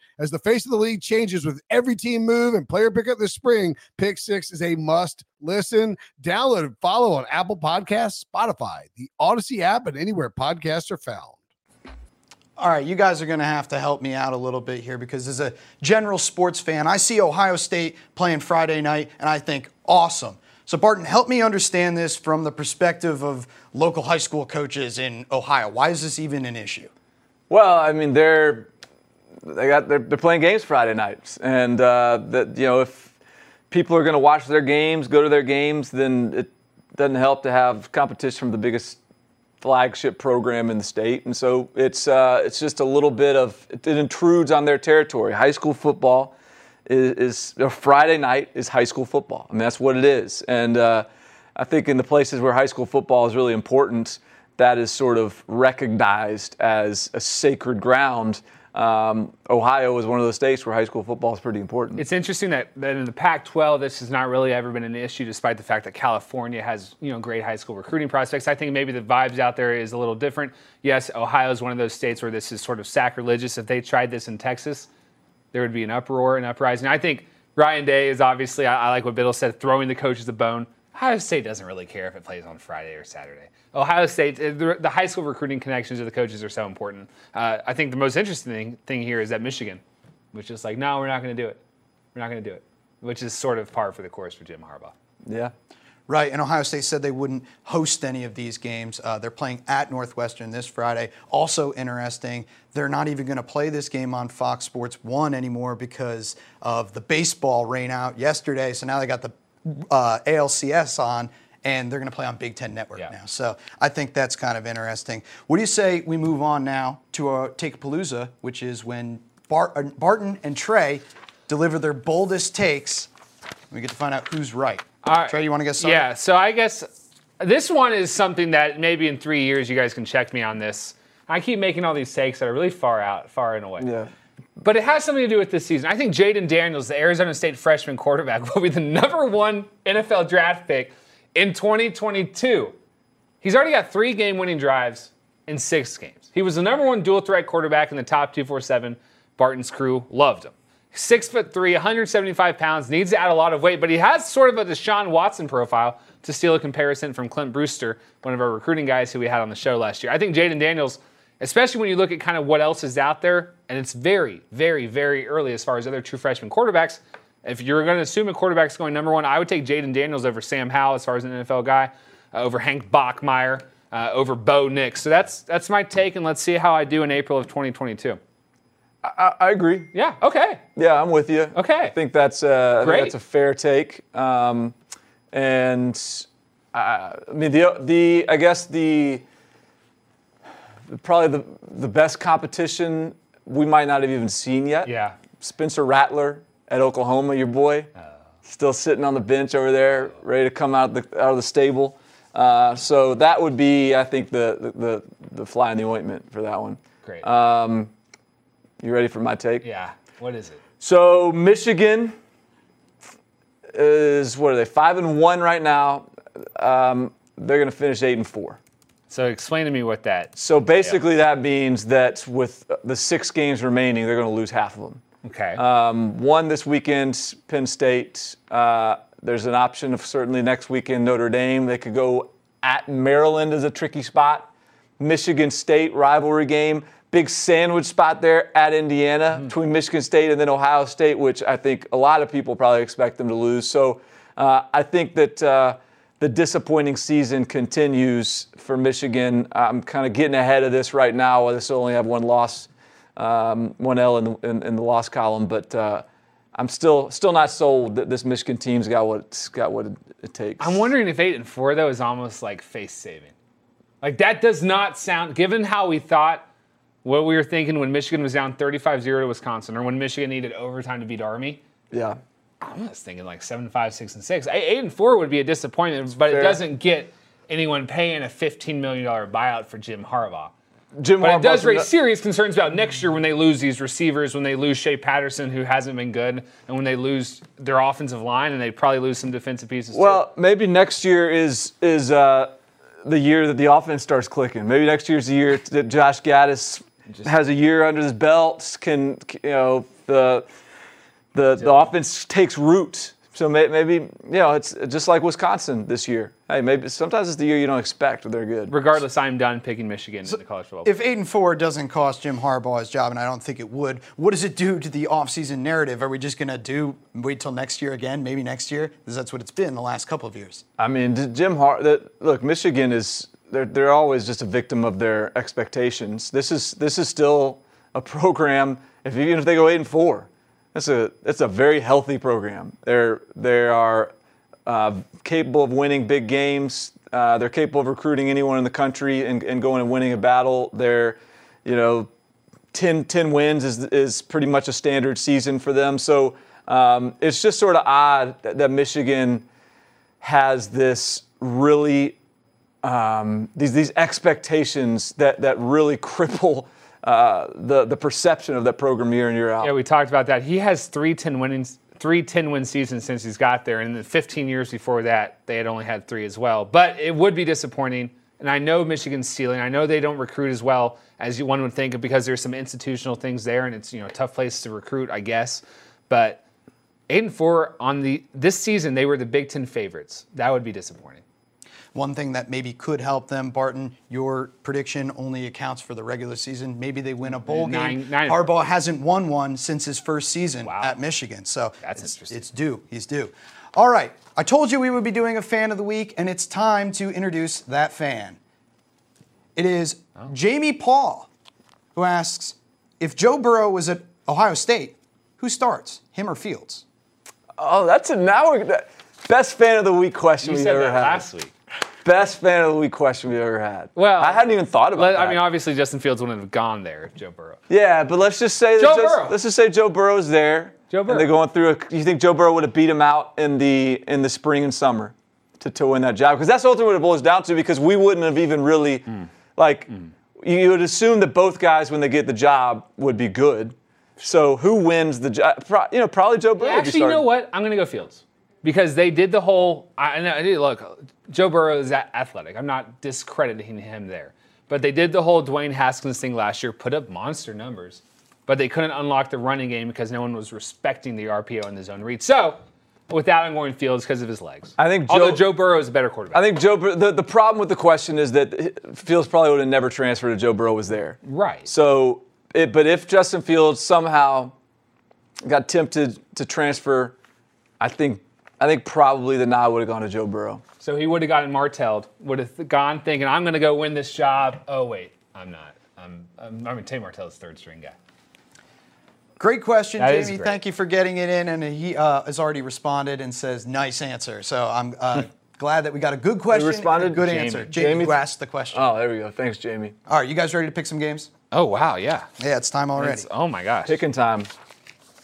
As the face of the league changes with every team move and player pickup this spring, Pick Six is a must listen. Download and follow on Apple Podcasts, Spotify, the Odyssey app, and anywhere podcasts are found. All right, you guys are going to have to help me out a little bit here because as a general sports fan, I see Ohio State playing Friday night and I think, awesome. So, Barton, help me understand this from the perspective of local high school coaches in Ohio. Why is this even an issue? Well, I mean, they're they got they're, they're playing games Friday nights, and uh, that you know if people are going to watch their games, go to their games, then it doesn't help to have competition from the biggest flagship program in the state, and so it's uh, it's just a little bit of it, intrudes on their territory. High school football is, is Friday night is high school football. I mean that's what it is, and uh, I think in the places where high school football is really important, that is sort of recognized as a sacred ground. Um, Ohio is one of those states where high school football is pretty important. It's interesting that, that in the Pac-12, this has not really ever been an issue, despite the fact that California has you know great high school recruiting prospects. I think maybe the vibes out there is a little different. Yes, Ohio is one of those states where this is sort of sacrilegious. If they tried this in Texas, there would be an uproar, and uprising. I think Ryan Day is obviously, I, I like what Biddle said, throwing the coaches a bone. Ohio State doesn't really care if it plays on Friday or Saturday. Ohio State, uh, the, high school recruiting connections of the coaches are so important. Uh, I think the most interesting thing, thing here is that Michigan, which is like, no, we're not going to do it. We're not going to do it, which is sort of par for the course for Jim Harbaugh. Yeah. Right, and Ohio State said they wouldn't host any of these games. Uh, they're playing at Northwestern this Friday. Also interesting, they're not even going to play this game on Fox Sports 1 anymore because of the baseball rainout yesterday. So now they got the uh, ALCS on, and they're going to play on Big Ten Network Yeah. now. So I think that's kind of interesting. What do you say we move on now to uh, Take a Palooza, which is when Bart, uh, Barton and Trey deliver their boldest takes. We get to find out who's right. All right. Trey, you want to get started? Yeah, so I guess this one is something that maybe in three years you guys can check me on this. I keep making all these takes that are really far out, far and away. Yeah. But it has something to do with this season. I think Jayden Daniels, the Arizona State freshman quarterback, [LAUGHS] will be the number one NFL draft pick in 2022. He's already got three game winning drives in six games. He was the number one dual threat quarterback in the top 247. Barton's crew loved him. Six foot three, 175 pounds, needs to add a lot of weight, but he has sort of a Deshaun Watson profile to steal a comparison from Clint Brewster, one of our recruiting guys who we had on the show last year. I think Jayden Daniels, especially when you look at kind of what else is out there, and it's very, very, very early as far as other true freshman quarterbacks. If you're going to assume a quarterback's going number one, I would take Jayden Daniels over Sam Howell as far as an NFL guy, uh, over Hank Bachmeier, uh, over Bo Nix. So that's that's my take, and let's see how I do in April of 2022. I, I agree. Yeah. Okay. Yeah, I'm with you. Okay. I think that's uh, Great. that's a fair take. Um, and uh, I mean the the I guess the probably the the best competition we might not have even seen yet. Yeah. Spencer Rattler at Oklahoma, your boy. still sitting on the bench over there, ready to come out of the, out of the stable. Uh, so that would be, I think, the, the, the, the fly in the ointment for that one. Great. Um, you ready for my take? yeah. What is it? So Michigan is what are they? Five and one right now. Um, they're going to finish eight and four. So explain to me what that. So basically, that means that with the six games remaining, they're going to lose half of them. Okay. Um, one this weekend, Penn State. Uh, there's an option of certainly next weekend Notre Dame. They could go at Maryland as a tricky spot. Michigan State rivalry game. Big sandwich spot there at Indiana between Michigan State and then Ohio State, which I think a lot of people probably expect them to lose. So uh, I think that uh, the disappointing season continues for Michigan. I'm kind of getting ahead of this right now. This will only have one loss, um, one L in the, in, in the loss column, but uh, I'm still still not sold that this Michigan team's got what got what it, it takes. I'm wondering if eight and four though is almost like face saving. Like that does not sound. Given how we thought, what we were thinking when Michigan was down 35-0 to Wisconsin, or when Michigan needed overtime to beat Army. yeah. I was thinking like seven, five, six, and six. Eight and four would be a disappointment, but fair. it doesn't get anyone paying a $15 million buyout for Jim Harbaugh. Jim But it does raise serious concerns about next year when they lose these receivers, when they lose Shea Patterson, who hasn't been good, and when they lose their offensive line, and they probably lose some defensive pieces. too. Well, maybe next year is is uh, the year that the offense starts clicking. Maybe next year's the year that Josh Gattis has a year under his belt. Can you know the the the offense takes root. So maybe you know it's just like Wisconsin this year. Hey, maybe sometimes it's the year you don't expect, but they're good. regardless, I'm done picking Michigan in the college football. If eight and four doesn't cost Jim Harbaugh his job, and I don't think it would, what does it do to the offseason narrative? Are we just going to do wait till next year again? Maybe next year, because that's what it's been the last couple of years. I mean, Jim Har. Look, Michigan is they're they're always just a victim of their expectations. This is this is still a program. If even if they go eight and four, that's a that's a very healthy program. They're they are uh, capable of winning big games. Uh, they're capable of recruiting anyone in the country and, and going and winning a battle. They're, you know, 10, 10 wins is, is pretty much a standard season for them. So um, it's just sort of odd that, that Michigan has this really um, these these expectations that that really [LAUGHS] cripple uh, the the perception of that program year in year out. yeah, we talked about that. He has three 10 winnings, three 10 win seasons since he's got there, and in the 15 years before that, they had only had three as well. But it would be disappointing. And I know Michigan's ceiling. I know they don't recruit as well as you one would think because there's some institutional things there, and it's you know a tough place to recruit, I guess. But eight and four on the this season, they were the Big Ten favorites. That would be disappointing. One thing that maybe could help them, Barton, your prediction only accounts for the regular season. Maybe they win a bowl Nine- game. nine- Harbaugh hasn't won one since his first season Wow. at Michigan, so That's it's, interesting. it's due. He's due. All right, I told you we would be doing a fan of the week, and it's time to introduce that fan. It is Oh. Jamie Paul, who asks if Joe Burrow was at Ohio State, who starts, him or Fields? Oh, that's a now we're, that, best fan of the week question You we've said ever that had. last week. Best fan of the week question we've ever had. Well, I hadn't even thought about that. I mean, obviously Justin Fields wouldn't have gone there if Joe Burrow. yeah, but let's just say Joe just- Burrow. let's just say Joe Burrow's there. Joe And they're going through. A, you think Joe Burrow would have beat him out in the in the spring and summer to, to win that job? Because that's ultimately what it boils down to. Because we wouldn't have even really Hmm. like you would assume that both guys when they get the job would be good. So who wins the job? You know, probably Joe Burrow. be Actually, you know what? I'm going to go Fields because they did the whole. I know. I Look, Joe Burrow is athletic. I'm not discrediting him there, but they did the whole Dwayne Haskins thing last year, put up monster numbers, but they couldn't unlock the running game because no one was respecting the RPO and the zone read. So, with that, I'm going Fields because of his legs. I think although Joe- Joe Burrow is a better quarterback. I think Joe. The, the problem with the question is that Fields probably would have never transferred if Joe Burrow was there. right. So, it, but if Justin Fields somehow got tempted to transfer, I think I think probably the nod would have gone to Joe Burrow. So he would have gotten martelled, would have gone thinking, I'm going to go win this job. Oh, wait, I'm not. I'm, I'm, I mean, Tate Martell's third string guy. Great question, That is Jamie. great. Thank you for getting it in, and he uh, has already responded and says nice answer. So I'm uh, glad that we got a good question, and a responded? good Jamie. answer. Jamie, Jamie- who asked the question. Oh, there we go. Thanks, Jamie. All right, you guys ready to pick some games? Oh, wow, yeah. Yeah, it's time already. It's- oh, my gosh. Picking time.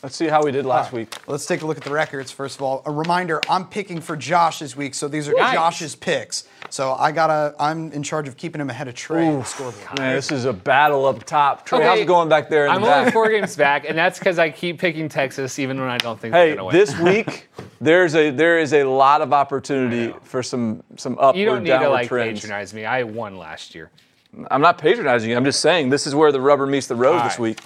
Let's see how we did last week. Let's take a look at the records. First of all, a reminder: I'm picking for Josh this week, so these are Nice. Josh's picks. So I gotta. I'm in charge of keeping him ahead of Trey on the scoreboard. Man, this is a battle up top. Trey, how's Okay, it going back there in I'm the only back? four games back, and that's because I keep picking Texas even when I don't think Hey, they're going to win. this [LAUGHS] week there's a there is a lot of opportunity for some some upward you don't need to like trends. patronize me. I won last year. I'm not patronizing you. I'm just saying this is where the rubber meets the road All this week.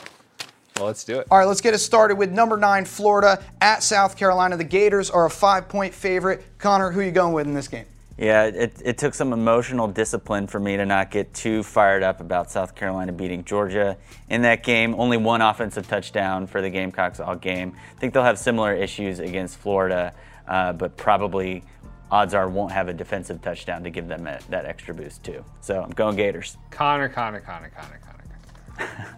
Well, let's do it. All right, let's get it started with number nine, Florida at South Carolina. The Gators are a five-point favorite. Connor, who are you going with in this game? Yeah, it, it took some emotional discipline for me to not get too fired up about South Carolina beating Georgia in that game. Only one offensive touchdown for the Gamecocks all game. I think they'll have similar issues against Florida, uh, but probably odds are won't have a defensive touchdown to give them that, that extra boost too. So I'm going Gators. Connor, Connor, Connor, Connor, Connor.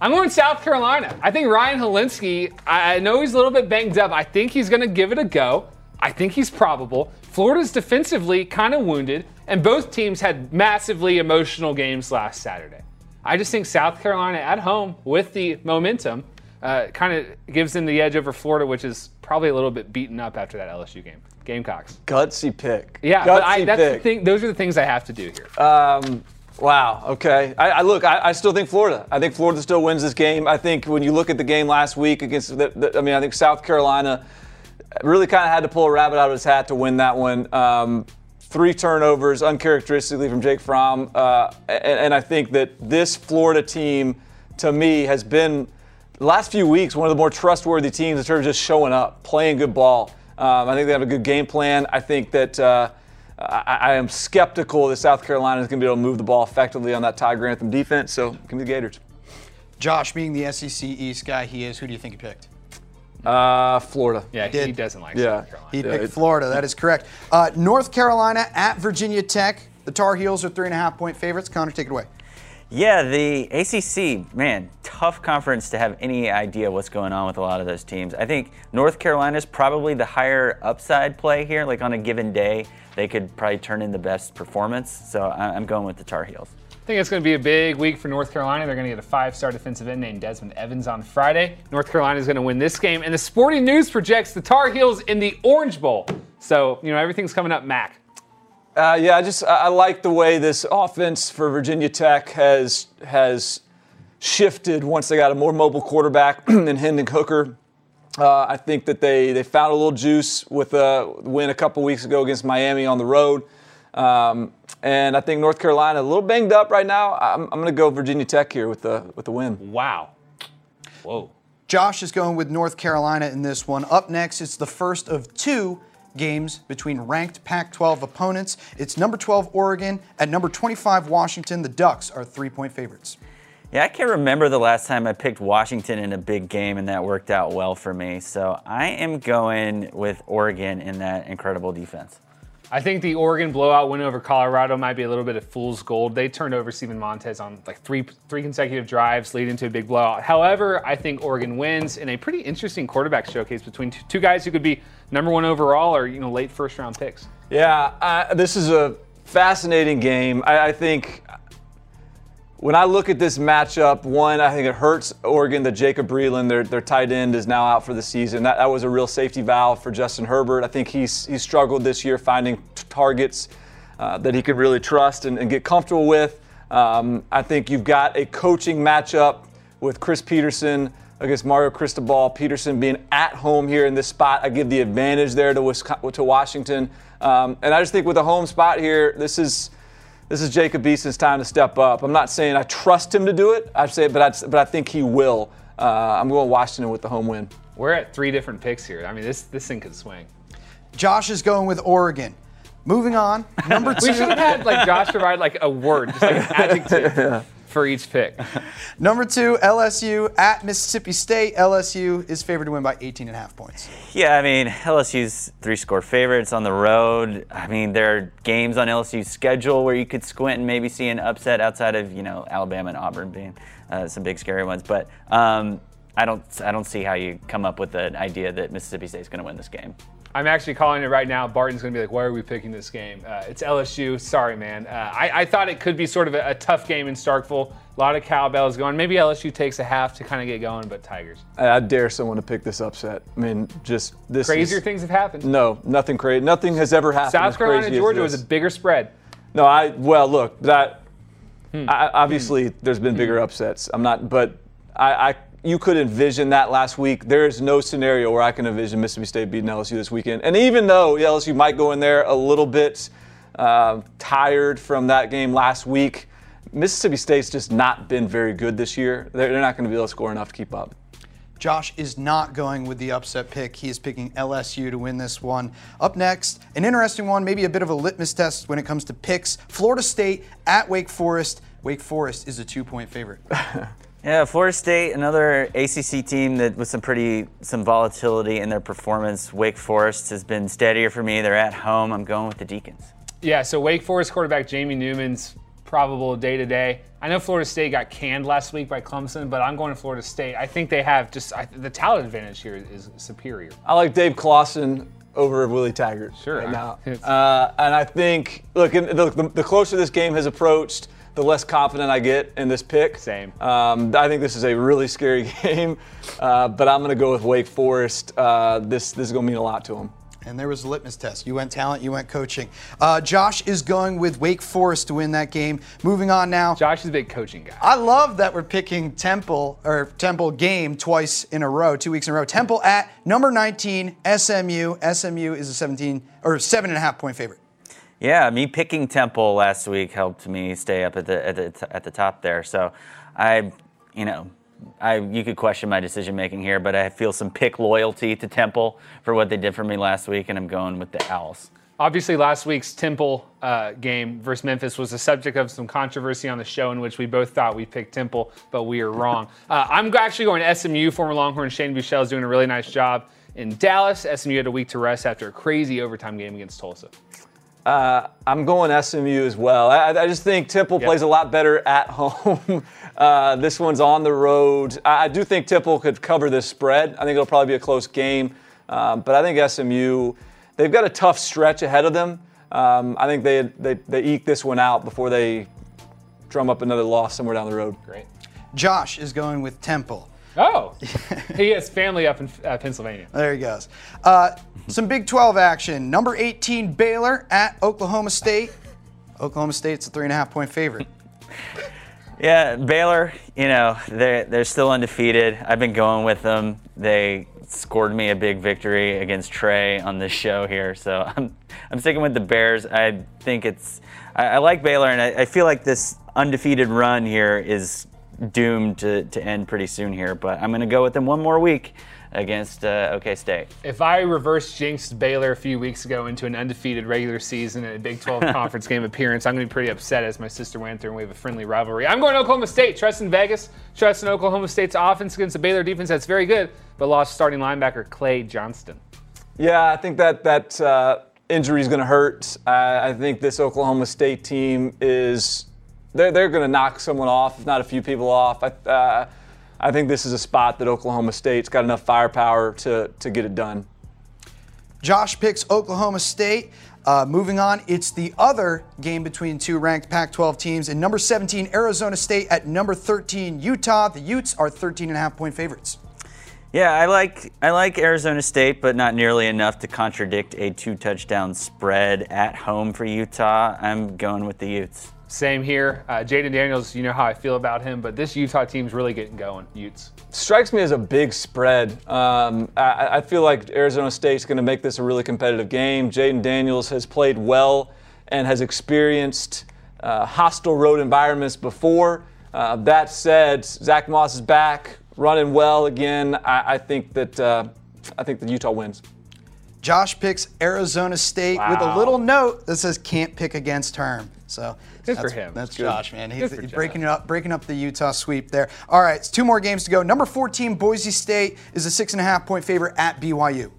I'm going South Carolina. I think Ryan Hilinski, I know he's a little bit banged up. I think he's going to give it a go. I think he's probable. Florida's defensively kind of wounded, and both teams had massively emotional games last Saturday. I just think South Carolina at home with the momentum uh, kind of gives them the edge over Florida, which is probably a little bit beaten up after that LSU game. Gamecocks. Gutsy pick. Yeah, Gutsy but I, that's the thing. Those are the things I have to do here. Um, wow. Okay. I, I look. I, I still think Florida. I think Florida still wins this game. I think when you look at the game last week against, the, the, I mean, I think South Carolina really kind of had to pull a rabbit out of his hat to win that one. Um, three turnovers, uncharacteristically from Jake Fromm, uh, and, and I think that this Florida team, to me, has been the last few weeks one of the more trustworthy teams in terms of just showing up, playing good ball. Um, I think they have a good game plan. I think that. Uh, I, I am skeptical that South Carolina is going to be able to move the ball effectively on that Todd Grantham defense. So give me the Gators. Josh, being the SEC East guy he is, who do you think he picked? Uh, Florida. yeah, he did. doesn't like Yeah. South Carolina. He Yeah, picked it- Florida. That is correct. Uh, North Carolina at Virginia Tech. The Tar Heels are three and a half point favorites. Connor, take it away. Yeah, the ACC, man, tough conference to have any idea what's going on with a lot of those teams. I think North Carolina is probably the higher upside play here. Like on a given day, they could probably turn in the best performance. So I'm going with the Tar Heels. I think it's going to be a big week for North Carolina. They're going to get a five-star defensive end named Desmond Evans on Friday. North Carolina is going to win this game, and the Sporting News projects the Tar Heels in the Orange Bowl. So you know everything's coming up, Mac. Uh, yeah, I just I I like the way this offense for Virginia Tech has has shifted once they got a more mobile quarterback [CLEARS THROAT] than Hendon Hooker. Uh, I think that they they found a little juice with a win a couple weeks ago against Miami on the road. Um, and I think North Carolina a little banged up right now. I'm, I'm going to go Virginia Tech here with the with the win. Wow. Whoa. Josh is going with North Carolina in this one. Up next, it's the first of two games between ranked Pac 12 opponents. It's number 12 Oregon at number 25 Washington. The Ducks are three point favorites. Yeah, I can't remember the last time I picked Washington in a big game and that worked out well for me. So I am going with Oregon in that incredible defense. I think the Oregon blowout win over Colorado might be a little bit of fool's gold. They turned over Steven Montez on like three three consecutive drives, leading to a big blowout. However, I think Oregon wins in a pretty interesting quarterback showcase between two, two guys who could be number one overall or you know late first round picks. Yeah, uh, this is a fascinating game. I, I think when I look at this matchup, one, I think it hurts Oregon that Jacob Breeland, their, their tight end, is now out for the season. That, that was a real safety valve for Justin Herbert. I think he's, he's struggled this year finding t- targets uh, that he could really trust and, and get comfortable with. Um, I think you've got a coaching matchup with Chris Petersen against Mario Cristobal. Petersen being at home here in this spot, I give the advantage there to, Wisconsin, to Washington. Um, and I just think with a home spot here, this is this is Jacob Eason's time to step up. I'm not saying I trust him to do it. I say, but I, but I think he will. Uh, I'm going Washington with the home win. We're at three different picks here. I mean, this this thing could swing. Josh is going with Oregon. Moving on, number [LAUGHS] two. We should have had like Josh provide like a word, just like an [LAUGHS] adjective for each pick. [LAUGHS] Number two, LSU at Mississippi State. LSU is favored to win by 18 and a half points. Yeah, I mean, LSU's three score favorites on the road. I mean, there are games on LSU's schedule where you could squint and maybe see an upset outside of, you know, Alabama and Auburn being uh, some big scary ones. But um, I don't I don't see how you come up with an idea that Mississippi State's going to win this game. I'm actually calling it right now. Barton's going to be like, why are we picking this game? Uh, it's LSU. Sorry, man. Uh, I, I, thought it could be sort of a, a, tough game in Starkville. A lot of cowbells going. Maybe LSU takes a half to kind of get going, but Tigers. I dare someone to pick this upset. I mean, just this. Crazier is, things have happened. No, nothing crazy. Nothing has ever happened. South Carolina, Georgia was a bigger spread. No, I well look that. Hmm. I, obviously, hmm. there's been bigger upsets. I'm not, but I, I you could envision that last week. There is no scenario where I can envision Mississippi State beating LSU this weekend. And even though LSU might go in there a little bit uh, tired from that game last week, Mississippi State's just not been very good this year. They're, they're not going to be able to score enough to keep up. Josh is not going with the upset pick. He is picking LSU to win this one. Up next, an interesting one, maybe a bit of a litmus test when it comes to picks. Florida State at Wake Forest. Wake Forest is a two point favorite. [LAUGHS] Yeah, Florida State, another ACC team that with some pretty some volatility in their performance. Wake Forest has been steadier for me. They're at home. I'm going with the Deacons. Yeah, so Wake Forest quarterback Jamie Newman's probable day to day. I know Florida State got canned last week by Clemson, but I'm going to Florida State. I think they have just I, the talent advantage here is superior. I like Dave Clawson over Willie Taggart sure, right now, [LAUGHS] uh, and I think look the, the closer this game has approached the less confident I get in this pick. Same. Um, I think this is a really scary [LAUGHS] game, uh, but I'm going to go with Wake Forest. Uh, this this is going to mean a lot to them. And there was a litmus test. You went talent, you went coaching. Uh, Josh is going with Wake Forest to win that game. Moving on now. Josh is a big coaching guy. I love that we're picking Temple or Temple game twice in a row, two weeks in a row. Temple at number 19, SMU. SMU is a 17 or seven and a half point favorite. Yeah, me picking Temple last week helped me stay up at the at the, at the top there. So, I, you know, I you could question my decision making here, but I feel some pick loyalty to Temple for what they did for me last week, and I'm going with the Owls. Obviously, last week's Temple uh, game versus Memphis was the subject of some controversy on the show, in which we both thought we picked Temple, but we are wrong. [LAUGHS] Uh, I'm actually going to SMU. Former Longhorn Shane Buechele is doing a really nice job in Dallas. SMU had a week to rest after a crazy overtime game against Tulsa. Uh, I'm going SMU as well. I, I just think Temple yep. plays a lot better at [LAUGHS] home. uh, this one's on the road. I, I, do think Temple could cover this spread. I think it'll probably be a close game. Um, but I think SMU, they've got a tough stretch ahead of them. Um, I think they, they, they eke this one out before they drum up another loss somewhere down the road. Great. Josh is going with Temple. Oh, [LAUGHS] he has family up in uh, Pennsylvania. There he goes. Uh, some Big 12 action. Number 18 Baylor at Oklahoma State. Oklahoma State's a three and a half point favorite. Yeah, Baylor, you know, they're, they're still undefeated. I've been going with them. They scored me a big victory against Trey on this show here. So I'm, I'm sticking with the Bears. I think it's, I, I like Baylor, and I, I feel like this undefeated run here is doomed to, to end pretty soon here, but I'm going to go with them one more week against uh, OK State. If I reverse jinxed Baylor a few weeks ago into an undefeated regular season and a Big 12 [LAUGHS] conference game appearance, I'm going to be pretty upset as my sister went through and we have a friendly rivalry. I'm going to Oklahoma State. Trust in Vegas. Trust in Oklahoma State's offense against the Baylor defense that's very good, but lost starting linebacker Clay Johnston. Yeah, I think that that uh, injury is going to hurt. Uh, I think this Oklahoma State team is they're, they're going to knock someone off, if not a few people off. I, uh, I think this is a spot that Oklahoma State's got enough firepower to, to get it done. Josh picks Oklahoma State. Uh, moving on, it's the other game between two ranked Pac 12 teams. And number 17, Arizona State at number 13, Utah. The Utes are 13 and a half point favorites. Yeah, I like I like Arizona State, but not nearly enough to contradict a two touchdown spread at home for Utah. I'm going with the Utes. Same here. Uh, Jayden Daniels, you know how I feel about him, but this Utah team's really getting going. Utes. Strikes me as a big spread. Um, I, I, feel like Arizona State's going to make this a really competitive game. Jayden Daniels has played well and has experienced uh, hostile road environments before. Uh, that said, Zach Moss is back, running well again. I, I think that uh, I think that Utah wins. Josh picks Arizona State wow. with a little note that says can't pick against Herm. So Good that's, for him. That's Good. Josh, man. He's, he's breaking it up, breaking up the Utah sweep there. All right, it's two more games to go. Number 14, Boise State is a six and a half point favorite at BYU.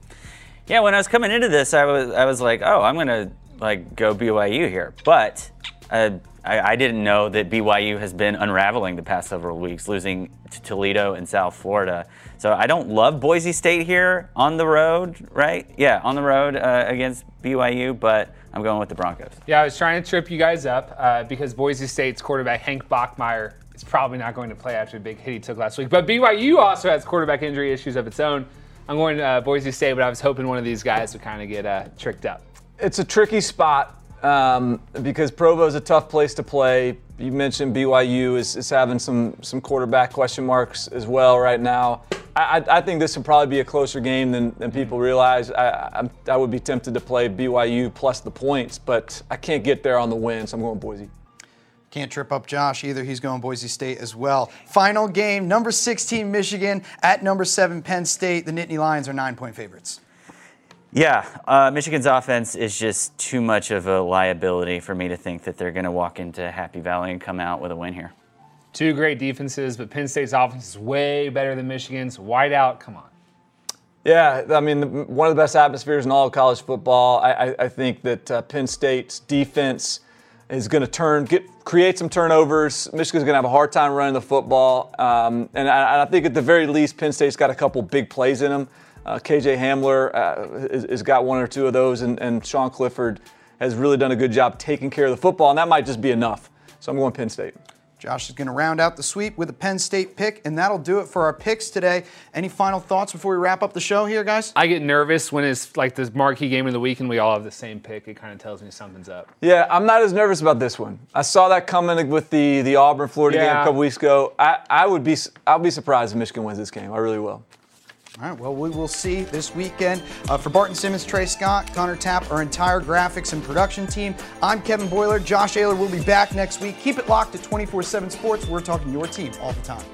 Yeah, when I was coming into this, I was I was like, oh, I'm gonna like go BYU here, but Uh, I, I, didn't know that BYU has been unraveling the past several weeks, losing to Toledo and South Florida. So I don't love Boise State here on the road, right? Yeah, on the road uh, against BYU, but I'm going with the Broncos. Yeah, I was trying to trip you guys up uh, because Boise State's quarterback Hank Bachmeier is probably not going to play after the big hit he took last week. But BYU also has quarterback injury issues of its own. I'm going to uh, Boise State, but I was hoping one of these guys would kind of get uh, tricked up. It's a tricky spot um, because Provo is a tough place to play. You mentioned BYU is, is having some some quarterback question marks as well right now. I, I, think this would probably be a closer game than, than people realize. I, I, I would be tempted to play BYU plus the points, but I can't get there on the win, so I'm going Boise. Can't trip up Josh either. He's going Boise State as well. Final game, number 16 Michigan at number 7 Penn State. The Nittany Lions are nine point favorites. Yeah, uh, Michigan's offense is just too much of a liability for me to think that they're going to walk into Happy Valley and come out with a win here. Two great defenses, but Penn State's offense is way better than Michigan's. Whiteout, come on. Yeah, I mean, one of the best atmospheres in all of college football. I, I, think that uh, Penn State's defense is going to turn, get, create some turnovers. Michigan's going to have a hard time running the football, um, and I, I, think at the very least, Penn State's got a couple big plays in them. Uh, KJ Hamler uh, has got one or two of those, and, and Sean Clifford has really done a good job taking care of the football, and that might just be enough. So I'm going Penn State. Josh is going to round out the sweep with a Penn State pick, and that'll do it for our picks today. Any final thoughts before we wrap up the show here, guys? I get nervous when it's like this marquee game of the week and we all have the same pick. It kind of tells me something's up. Yeah, I'm not as nervous about this one. I saw that coming with the the Auburn Florida yeah. game a couple weeks ago. I, I would be I'll be surprised if Michigan wins this game. I really will. All right, well, we will see this weekend. Uh, for Barton Simmons, Trey Scott, Connor Tapp, our entire graphics and production team, I'm Kevin Boiler. Josh Ahler will be back next week. Keep it locked to 24 7 Sports. We're talking your team all the time.